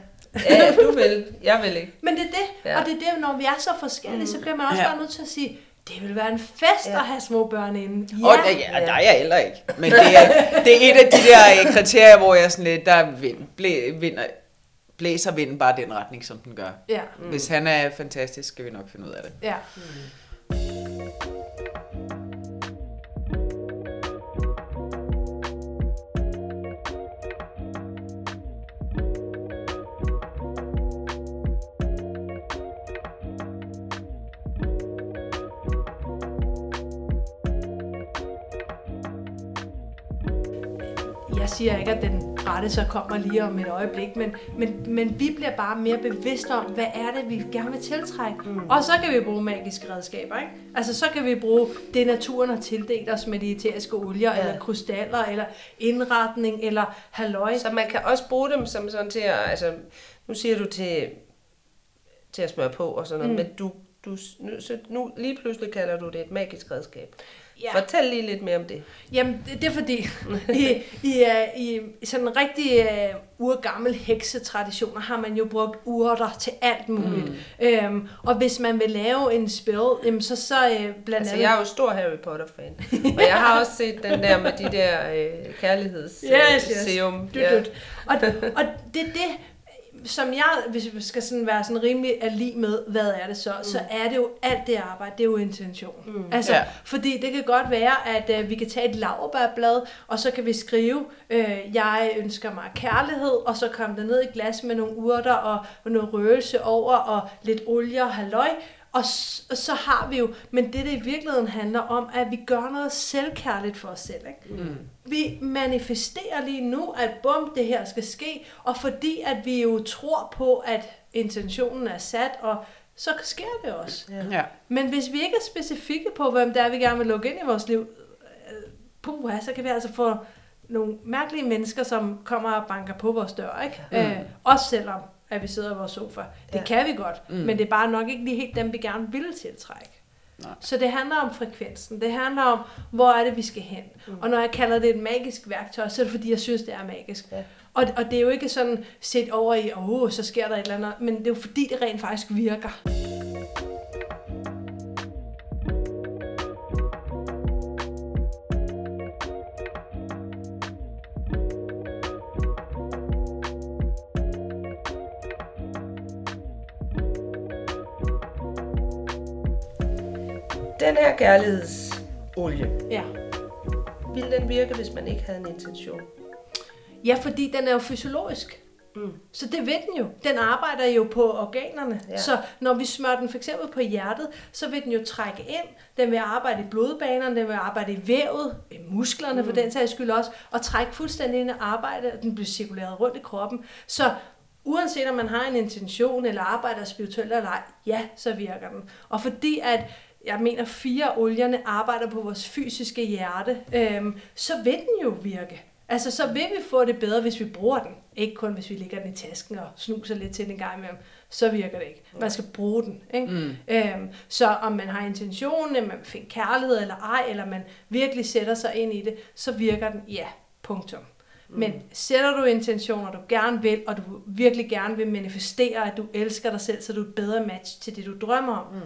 ja, du vil. Jeg vil ikke. Men det er det, ja. og det er det, når vi er så forskellige, mm. så bliver man også Ja. bare nødt til at sige, det vil være en fest Ja. at have små børn inde. Ja. Og der, ja, der er jeg heller ikke. Men det er, det er et af de der øh, kriterier, hvor jeg sådan lidt, der vind, blæ, vinder, blæser vinden bare den retning, som den gør. Ja, Mm. Hvis han er fantastisk, skal vi nok finde ud af det. ja. Jeg siger ikke, at den rette så kommer lige om et øjeblik, men, men, men vi bliver bare mere bevidste om, hvad er det, vi gerne vil tiltrække. Mm. Og så kan vi bruge magiske redskaber, ikke? Altså, så kan vi bruge det, naturen har tildelt os med de eteriske olier, Ja. eller krystaller, eller indretning, eller halløj. Så man kan også bruge dem som sådan til at, altså, nu siger du til, til at smøre på og sådan noget, mm. men du, du, nu, så nu lige pludselig kalder du det et magisk redskab. Ja. Fortæl lige lidt mere om det. Jamen, det, det er fordi, i, i, uh, i sådan en rigtig uh, urgammel heksetraditioner har man jo brugt urter til alt muligt. Mm. Øhm, og hvis man vil lave en spil, jamen, så, så uh, blandt Altså, andet... jeg er jo stor Harry Potter-fan. og jeg har også set den der med de der øh, kærligheds Yes, yes. Dut, dut. Og, og det er det, som jeg, hvis vi skal sådan være sådan rimelig allig med, hvad er det så, mm. så er det jo alt det arbejde, det er jo intention. Mm. Altså, Ja. fordi det kan godt være, at øh, vi kan tage et laurbærblad, og så kan vi skrive, øh, jeg ønsker mig kærlighed, og så komme det ned i glas med nogle urter og, og noget røgelse over, og lidt olie og halløj, og så har vi jo, men det det i virkeligheden handler om, at vi gør noget selvkærligt for os selv. Ikke? Mm. Vi manifesterer lige nu, at bum, det her skal ske, og fordi at vi jo tror på, at intentionen er sat, og så sker det også. Ja. Men hvis vi ikke er specifikke på, hvem det er, vi gerne vil lukke ind i vores liv, øh, puha, så kan vi altså få nogle mærkelige mennesker, som kommer og banker på vores dør. Ikke? Mm. Øh, også selvom, at vi sidder i vores sofa. Det Ja. kan vi godt, mm. men det er bare nok ikke lige helt dem, vi gerne vil tiltrække. Nej. Så det handler om frekvensen. Det handler om, hvor er det, vi skal hen. Mm. Og når jeg kalder det et magisk værktøj, så er det fordi, jeg synes, det er magisk. Ja. Og, og det er jo ikke sådan set over i, åh, oh, så sker der et eller andet. Men det er jo fordi, det rent faktisk virker. Den her kærlighedsolie, Ja. ville den virke, hvis man ikke havde en intention? Ja, fordi den er jo fysiologisk. Mm. Så det ved den jo. Den arbejder jo på organerne. Ja. Så når vi smører den for eksempel på hjertet, så vil den jo trække ind. Den vil arbejde i blodbanerne, den vil arbejde i vævet, i musklerne mm. for den sags skyld også, og trække fuldstændig ind og arbejde, og den bliver cirkuleret rundt i kroppen. Så uanset om man har en intention eller arbejder spirituelt eller ej, ja, så virker den. Og fordi at jeg mener, fire af olierne arbejder på vores fysiske hjerte, øhm, så vil den jo virke. Altså, så vil vi få det bedre, hvis vi bruger den. Ikke kun, hvis vi lægger den i tasken og snuser lidt til den en gang imellem. Så virker det ikke. Man skal bruge den. Ikke? Mm. Øhm, så om man har intentionen, at man vil finde kærlighed eller ej, eller man virkelig sætter sig ind i det, så virker den, ja, punktum. Mm. Men sætter du intentioner, du gerne vil, og du virkelig gerne vil manifestere, at du elsker dig selv, så du er et bedre match til det, du drømmer om, mm.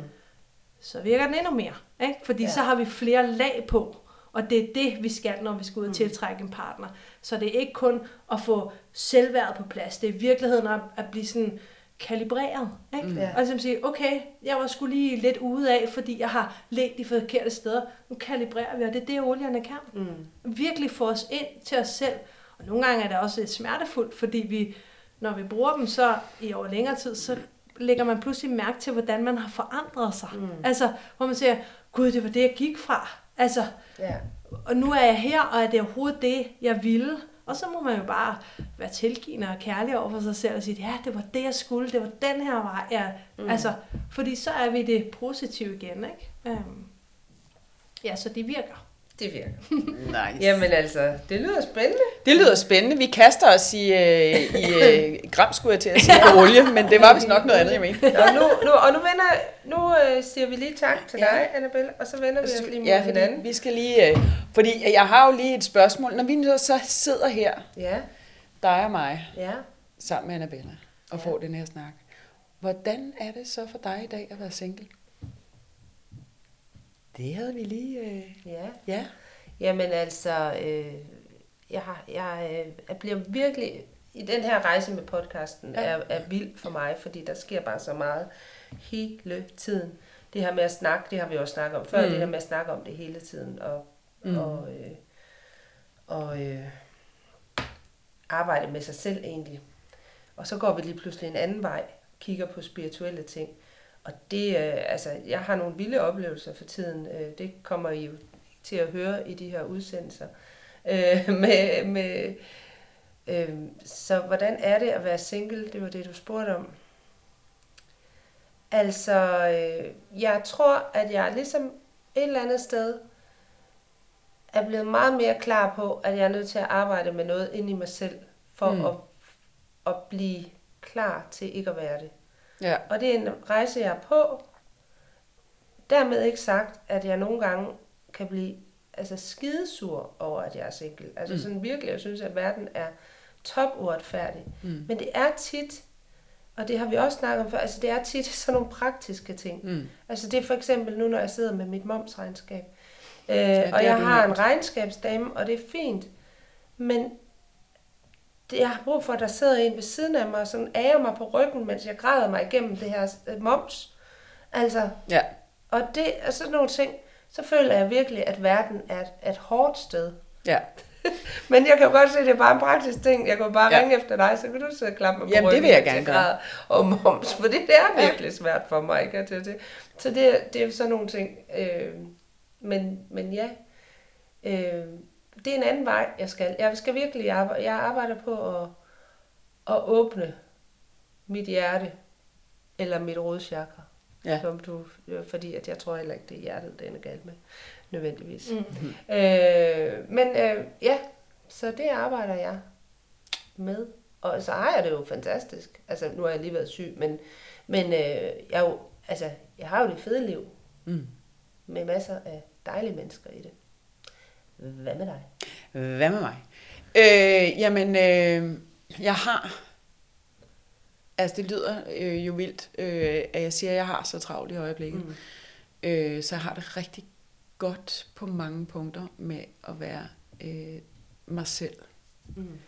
Så virker den endnu mere. Ikke? Fordi Ja. så har vi flere lag på. Og det er det, vi skal, når vi skal ud og tiltrække en partner. Så det er ikke kun at få selvværd på plads. Det er i virkeligheden at, at blive sådan kalibreret. Ikke? Mm. Ja. Og så sige, okay, jeg var skulle lige lidt ude af, fordi jeg har let de forkerte steder. Nu kalibrerer vi, og det er det, olierne kan. Mm. Virkelig få os ind til os selv. Og nogle gange er det også lidt smertefuldt, fordi vi, når vi bruger dem så i over længere tid, så lægger man pludselig mærke til, hvordan man har forandret sig. Mm. Altså, hvor man siger, gud, det var det, jeg gik fra. Altså, Ja. og nu er jeg her, og er det overhovedet det, jeg ville? Og så må man jo bare være tilgivende og kærlig over for sig selv og sige, ja, det var det, jeg skulle, det var den her vej. Ja, mm. Altså, fordi så er vi det positive igen, ikke? Um, ja, så det virker. Det virker. Nice. Jamen altså, det lyder spændende. Det lyder spændende. Vi kaster os i, øh, i øh, gram, skulle jeg til at sige, på olie, men det var vist nok noget andet, jeg mente. Og nu, nu, og nu, vender, nu øh, siger vi lige tak til Ja. dig, Annabelle, og så vender vi os lige mod Ja, hinanden. fordi vi skal lige... Øh, fordi jeg har jo lige et spørgsmål. Når vi nu så sidder her, Ja, dig og mig, ja. sammen med Annabella, og Ja. får den her snak. Hvordan er det så for dig i dag at være single? Det havde vi lige... Øh, Ja. ja. Jamen altså, øh, jeg, har- jeg, øh, jeg bliver virkelig, i den her rejse med podcasten, Ja. er, er vild for mig, fordi der sker bare så meget hele tiden. Det her med at snakke, det har vi også snakket om før, Mm. det her med at snakke om det hele tiden, og, mm. og, øh, og øh, arbejde med sig selv egentlig. Og så går vi lige pludselig en anden vej, kigger på spirituelle ting. Og det, øh, altså, jeg har nogle vilde oplevelser for tiden. Øh, det kommer I jo til at høre i de her udsendelser. Øh, med, med, øh, så hvordan er det at være single? Det var det, du spurgte om. Altså, øh, jeg tror, at jeg ligesom et eller andet sted er blevet meget mere klar på, at jeg er nødt til at arbejde med noget ind i mig selv, for Mm. at, at blive klar til ikke at være det. Ja. Og det er en rejse, jeg er på. Dermed ikke sagt, at jeg nogle gange kan blive altså skidesur over, at jeg er single. Altså Mm. sådan virkelig, jeg synes, at verden er top uretfærdig. Mm. Men det er tit, og det har vi også snakket om før, altså det er tit sådan nogle praktiske ting. Mm. Altså det er for eksempel nu, når jeg sidder med mit momsregnskab. Øh, ja, og jeg har en regnskabsdame, og det er fint. Men jeg har brug for, at der sidder en ved siden af mig, og sådan ærer mig på ryggen, mens jeg græder mig igennem det her øh, moms. Altså, Ja. og det er sådan nogle ting, så føler jeg virkelig, at verden er et, et hårdt sted. Ja. Men jeg kan jo godt se, at det er bare en praktisk ting. Jeg kan bare Ja. ringe efter dig, så kan du sidde og klappe mig på Jamen, det ryggen, vil jeg gerne gøre. Og moms, for det er virkelig svært for mig. Ikke? Det, det. Så det, det er sådan nogle ting. Øh, men, men ja, øh, det er en anden vej, jeg skal. Jeg skal virkelig arbejde, jeg arbejder på at, at åbne mit hjerte, eller mit rodchakra. Ja. Som du, øh, fordi at jeg tror heller ikke, det er hjertet, den er galt med, nødvendigvis. Mm. Øh, men øh, ja, så det arbejder jeg med. Og så har jeg det jo fantastisk. Altså, nu har jeg lige været syg, men, men øh, jeg, er jo, altså, jeg har jo det fede liv Mm. med masser af dejlige mennesker i det. Hvad med dig? Hvad med mig? Øh, jamen, øh, jeg har... Altså, det lyder øh, jo vildt, øh, at jeg siger, at jeg har så travlt i øjeblikket. Mm. Øh, så jeg har det rigtig godt på mange punkter med at være øh, mig selv. Mm.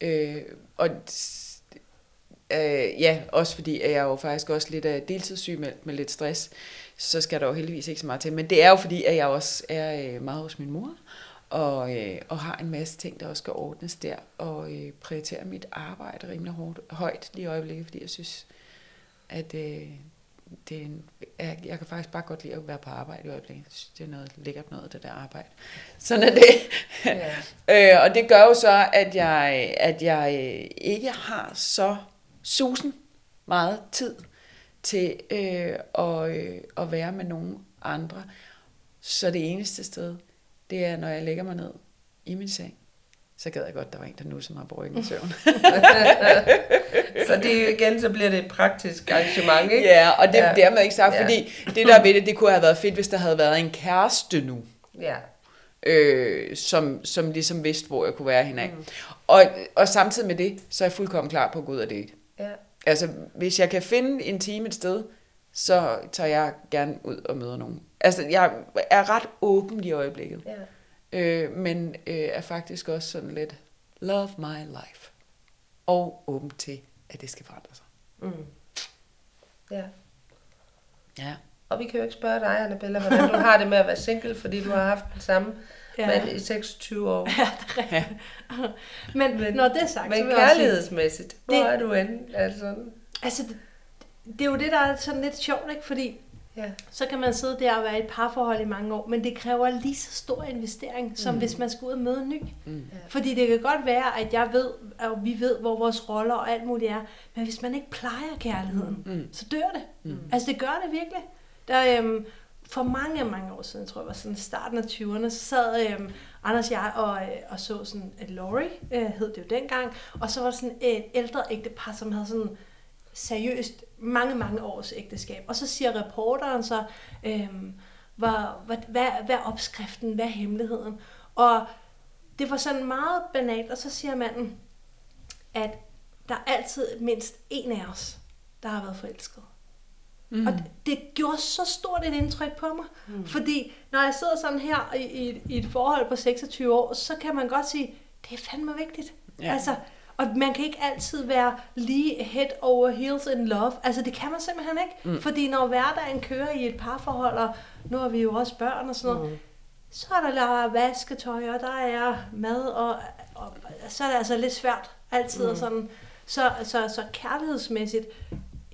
Øh, og øh, ja, også fordi at jeg er jo faktisk også lidt af deltidssygemeldt med lidt stress, så skal der jo heldigvis ikke så meget til. Men det er jo fordi, at jeg også er øh, meget hos min mor, og, øh, og har en masse ting, der også skal ordnes der, og øh, prioriterer mit arbejde rimelig hårdt, højt lige i øjeblikket, fordi jeg synes, at øh, det er en, jeg, jeg kan faktisk bare godt lide at være på arbejde i øjeblikket. Jeg synes, det er noget lækkert noget, det der arbejde. Sådan er det. Ja. øh, og det gør jo så, at jeg, at jeg øh, ikke har så susen meget tid til øh, at, øh, at være med nogen andre. Så det eneste sted, det er, når jeg lægger mig ned i min seng, så gad jeg godt, der var en, der nu som har på ryggen i søvn. så det igen, så bliver det et praktisk arrangement, ikke? Ja, og det Ja. dermed ikke sagt, Ja. fordi det der ved det, det kunne have været fedt, hvis der havde været en kæreste nu, Ja. øh, som, som ligesom vidste, hvor jeg kunne være hende mm. og, og samtidig med det, så er jeg fuldkommen klar på at gå ud og date. Ja. Altså, hvis jeg kan finde en time et sted, så tager jeg gerne ud og møder nogen. Altså, jeg er ret åben i øjeblikket, ja. øh, men øh, er faktisk også sådan lidt love my life. Og åben til, at det skal forandre sig. Mm. Ja. Ja. Og vi kan jo ikke spørge dig, Annabella, hvordan du har det med at være single, fordi du har haft den samme Ja. mand i 26 år. Ja, det er rigtigt. Men, Men- når det er sagt, så Men vil også sige, kærlighedsmæssigt, hvor Det- er du henne? Altså, altså, det, det er jo det, der er sådan lidt sjovt, ikke? Fordi ja. så kan man sidde der og være i et parforhold i mange år, men det kræver lige så stor investering, som mm. hvis man skal ud og møde en ny. Mm. Fordi det kan godt være, at jeg ved, og vi ved, hvor vores roller og alt muligt er, men hvis man ikke plejer kærligheden, Mm. så dør det. Mm. Altså det gør det virkelig. Der, øhm, for mange, mange år siden, tror jeg var sådan starten af 20'erne, så sad øhm, Anders og jeg og, øh, og så sådan et Laurie, øh, hed det jo dengang, og så var der sådan et ældre ægtepar, som havde sådan seriøst mange, mange års ægteskab. Og så siger reporteren så, øhm, hvad, hvad, hvad, hvad er opskriften, hvad er hemmeligheden? Og det var sådan meget banalt, og så siger manden, at der er altid mindst en af os, der har været forelsket. Mm. Og det, det gjorde så stort et indtryk på mig. Mm. Fordi når jeg sidder sådan her i, i, i et forhold på 26 år, så kan man godt sige, det er fandme vigtigt. Ja. Altså, og man kan ikke altid være lige head over heels in love. Altså det kan man simpelthen ikke. Mm. Fordi når hverdagen kører i et parforhold, og nu har vi jo også børn og sådan noget, mm. så er der der vasketøj, og der er mad, og, og så er det altså lidt svært altid. Mm. Og sådan. Så, så, så kærlighedsmæssigt,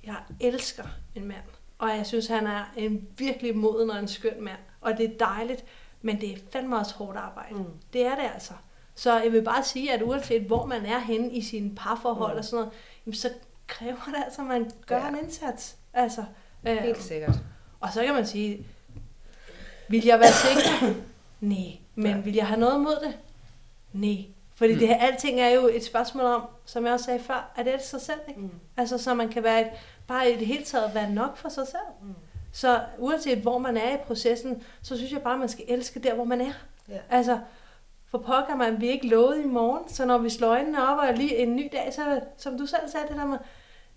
jeg elsker en mand. Og jeg synes, han er en virkelig moden og en skøn mand. Og det er dejligt, men det er fandme også hårdt arbejde. Mm. Det er det altså. Så jeg vil bare sige, at uanset hvor man er henne i sine parforhold mm. og sådan noget, jamen, så kræver det altså, at man gør Ja. ja. en indsats. Altså, øh, Helt sikkert. og så kan man sige, vil jeg være single? Nej. Men vil jeg have noget mod det? Nej. Fordi mm. det her, alting er jo et spørgsmål om, som jeg også sagde før, at det er sig selv, ikke? Mm. Altså, så man kan være et, bare i det hele taget være nok for sig selv. Mm. Så uanset hvor man er i processen, så synes jeg bare, man skal elske der, hvor man er. Ja. Altså, for pokker man, vi er ikke lovet i morgen, så når vi slår øjnene op og er lige en ny dag, så som du selv sagde, det der med,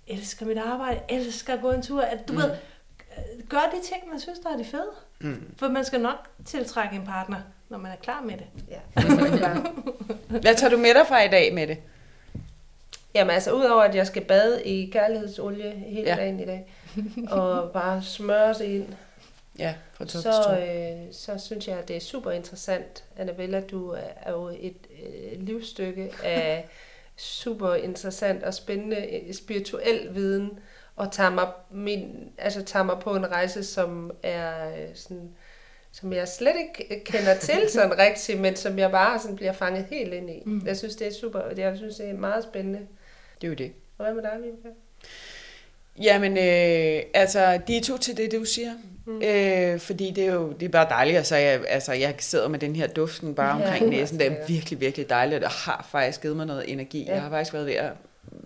elsker mit arbejde, elsker at gå en tur, at du mm. ved, øh, gør de ting, man synes, der er de fede. Mm. For man skal nok tiltrække en partner, når man er klar med det. Ja, det er. Hvad tager du med dig fra i dag med det? Jamen altså, udover at jeg skal bade i kærlighedsolie hele ja. dagen i dag, og bare smøre sig ind, Ja, fra top så, øh, så synes jeg, at det er super interessant. Annabella, du er- jo et øh, livsstykke af super interessant og spændende øh, spirituel viden, og tager mig, min, altså tager mig på en rejse, som er øh, sådan, som jeg slet ikke kender til sådan rigtigt, men som jeg bare sådan bliver fanget helt ind i. Mm. Jeg synes, det er super, og jeg synes, det er meget spændende. Det er jo det. Og hvad med dig, Vibeke? Jamen, øh, altså, de er to til det, du siger. Mm. Øh, fordi det er jo det er bare dejligt. Altså jeg, altså, jeg sidder med den her duften bare omkring næsen. Det er virkelig, virkelig dejligt, og har faktisk givet mig noget energi. Ja. Jeg har faktisk været ved at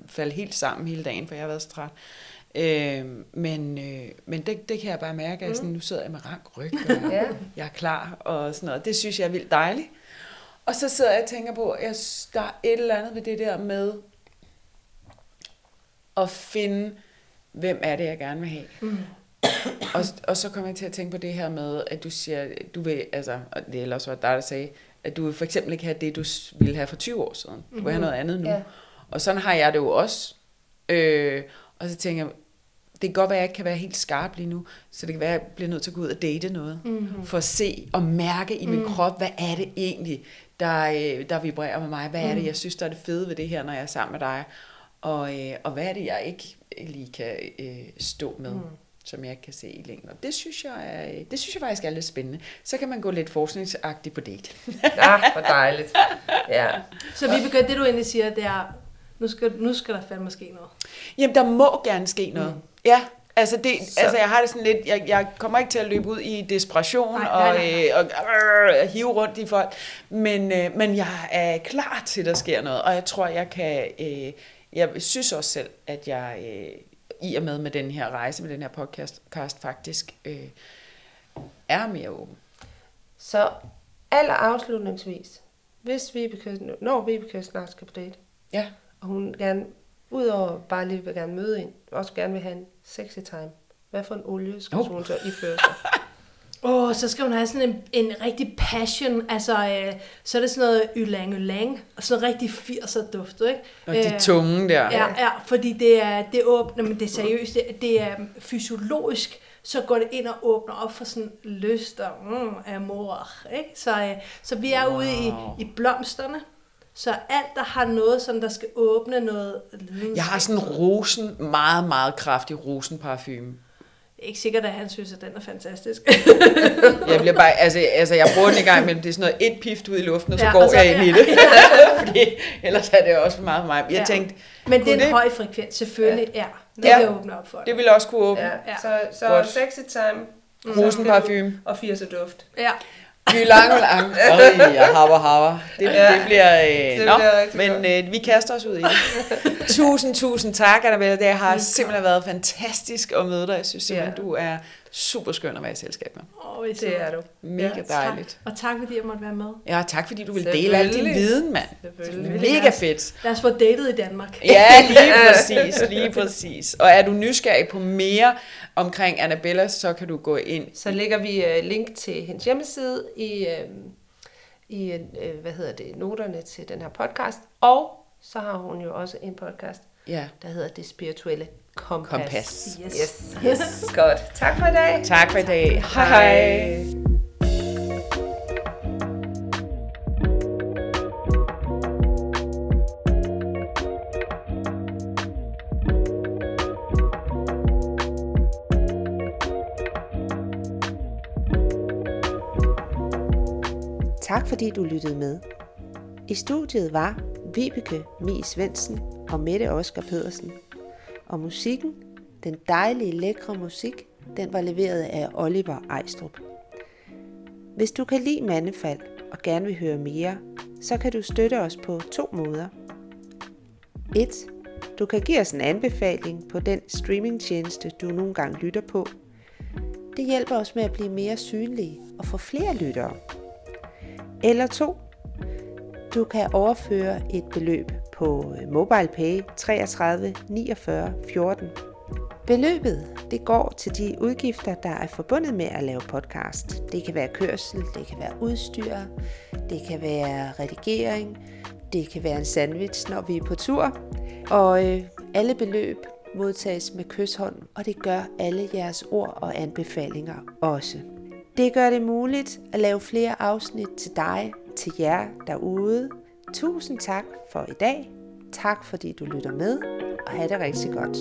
falde helt sammen hele dagen, for jeg har været så træt. Øh, men øh, men det, det kan jeg bare mærke, at sådan, nu sidder jeg med rank ryg, og Ja. jeg er klar og sådan noget. Det synes jeg er vildt dejligt. Og så sidder jeg og tænker på, at jeg, der er et eller andet ved det der med at finde, hvem er det, jeg gerne vil have. Mm. Og, og så kommer jeg til at tænke på det her med, at du siger, du vil, altså, og det er ellers var dig, der sagde, at du vil for eksempel ikke have det, du ville have for 20 år siden. Du vil have noget andet nu. Ja. Og sådan har jeg det jo også. Øh, og så tænker jeg, det kan godt være, at jeg ikke kan være helt skarp lige nu, så det kan være, at jeg bliver nødt til at gå ud og date noget, mm-hmm. for at se og mærke i min mm. krop, hvad er det egentlig, der, øh, der vibrerer med mig, hvad er det, jeg synes, der er det fede ved det her, når jeg er sammen med dig, og, øh, og hvad er det, jeg ikke lige kan øh, stå med. Mm som jeg ikke kan se i længden. Og det synes jeg, er, det synes jeg faktisk er lidt spændende. Så kan man gå lidt forskningsagtigt på date. ja, hvor dejligt. Ja. Så vi begynder, det du egentlig siger, det er, nu skal, nu skal der fandme ske noget. Jamen, der må gerne ske noget. Mm. Ja, Altså, det, altså, jeg har det sådan lidt, jeg, jeg kommer ikke til at løbe ud i desperation nej, nej, nej. og, øh, og øh, hive rundt i folk, men, øh, men jeg er klar til, at der sker noget, og jeg tror, jeg kan, øh, jeg synes også selv, at jeg øh, i og med med den her rejse, med den her podcast faktisk, øh, er mere åben. Så aller afslutningsvis, hvis Vibeke, når Vibeke snart skal på date, ja. og hun gerne, udover bare lige vil gerne møde en, også gerne vil have en sexy time, hvad for en olie skal oh. hun så iføre sig? Åh, oh, så skal hun have sådan en, en rigtig passion, altså øh, så er det sådan noget ylang ylang, og sådan noget rigtig 80'er duft, ikke? Og de øh, tunge der. Ja, ja, fordi det er, det er åbent, men det er seriøst, det, det er fysiologisk, så går det ind og åbner op for sådan lyst og mm, amor, ikke? Så, øh, så vi er wow. ude i, i blomsterne, så alt, der har noget, som der skal åbne noget Jeg har sådan en rosen, meget, meget kraftig rosenparfume ikke sikkert, at han synes, at den er fantastisk. jeg bliver bare, altså, altså jeg bruger den i gang, men det er sådan noget et pift ud i luften, og så ja, går og så, jeg ind ja. i det. Fordi ellers er det også for meget for mig. Jeg ja. tænkte, men det er en det? høj frekvens, selvfølgelig. Ja. ja. Det ja. vil åbne op for det. Det vil også kunne åbne. Ja. Ja. Så, så Godt. sexy time. Rosenparfume. Og 80 duft. Ja. Jylang og lang. Øj, ja, haver, haver. Det, ja, det bliver... Øh, det nå, bliver men øh, vi kaster os ud i det. tusind, tusind tak, Annabelle. Det har simpelthen været fantastisk at møde dig. Jeg synes simpelthen, ja. du er super skøn at være i selskab med. Oh, det er du. Mega ja, dejligt. Tak. Og tak fordi jeg måtte være med. Ja, tak fordi du vil dele al din viden, mand. Mega fedt. Lad os få datet i Danmark. Ja, lige præcis, lige præcis. Og er du nysgerrig på mere omkring Annabella, så kan du gå ind. Så lægger vi uh, link til hendes hjemmeside i, uh, i uh, hvad hedder det, noterne til den her podcast. Og så har hun jo også en podcast, ja. der hedder Det Spirituelle Kompas. Kompas. Yes. yes. yes. Godt. Tak for i dag. Tak for i dag. Hej hej. Tak fordi du lyttede med. I studiet var Vibeke Mi Svendsen og Mette Oskar Pedersen. Og musikken, den dejlige, lækre musik, den var leveret af Oliver Ejstrup. Hvis du kan lide Mandefald og gerne vil høre mere, så kan du støtte os på to måder. 1. Du kan give os en anbefaling på den streamingtjeneste, du nogle gange lytter på. Det hjælper os med at blive mere synlige og få flere lyttere. Eller 2. Du kan overføre et beløb på øh, MobilePay 33 49 14. Beløbet det går til de udgifter, der er forbundet med at lave podcast. Det kan være kørsel, det kan være udstyr, det kan være redigering, det kan være en sandwich, når vi er på tur. Og øh, alle beløb modtages med kysshånd, og det gør alle jeres ord og anbefalinger også. Det gør det muligt at lave flere afsnit til dig, til jer derude. Tusind tak for i dag. Tak fordi du lytter med, og have det rigtig godt.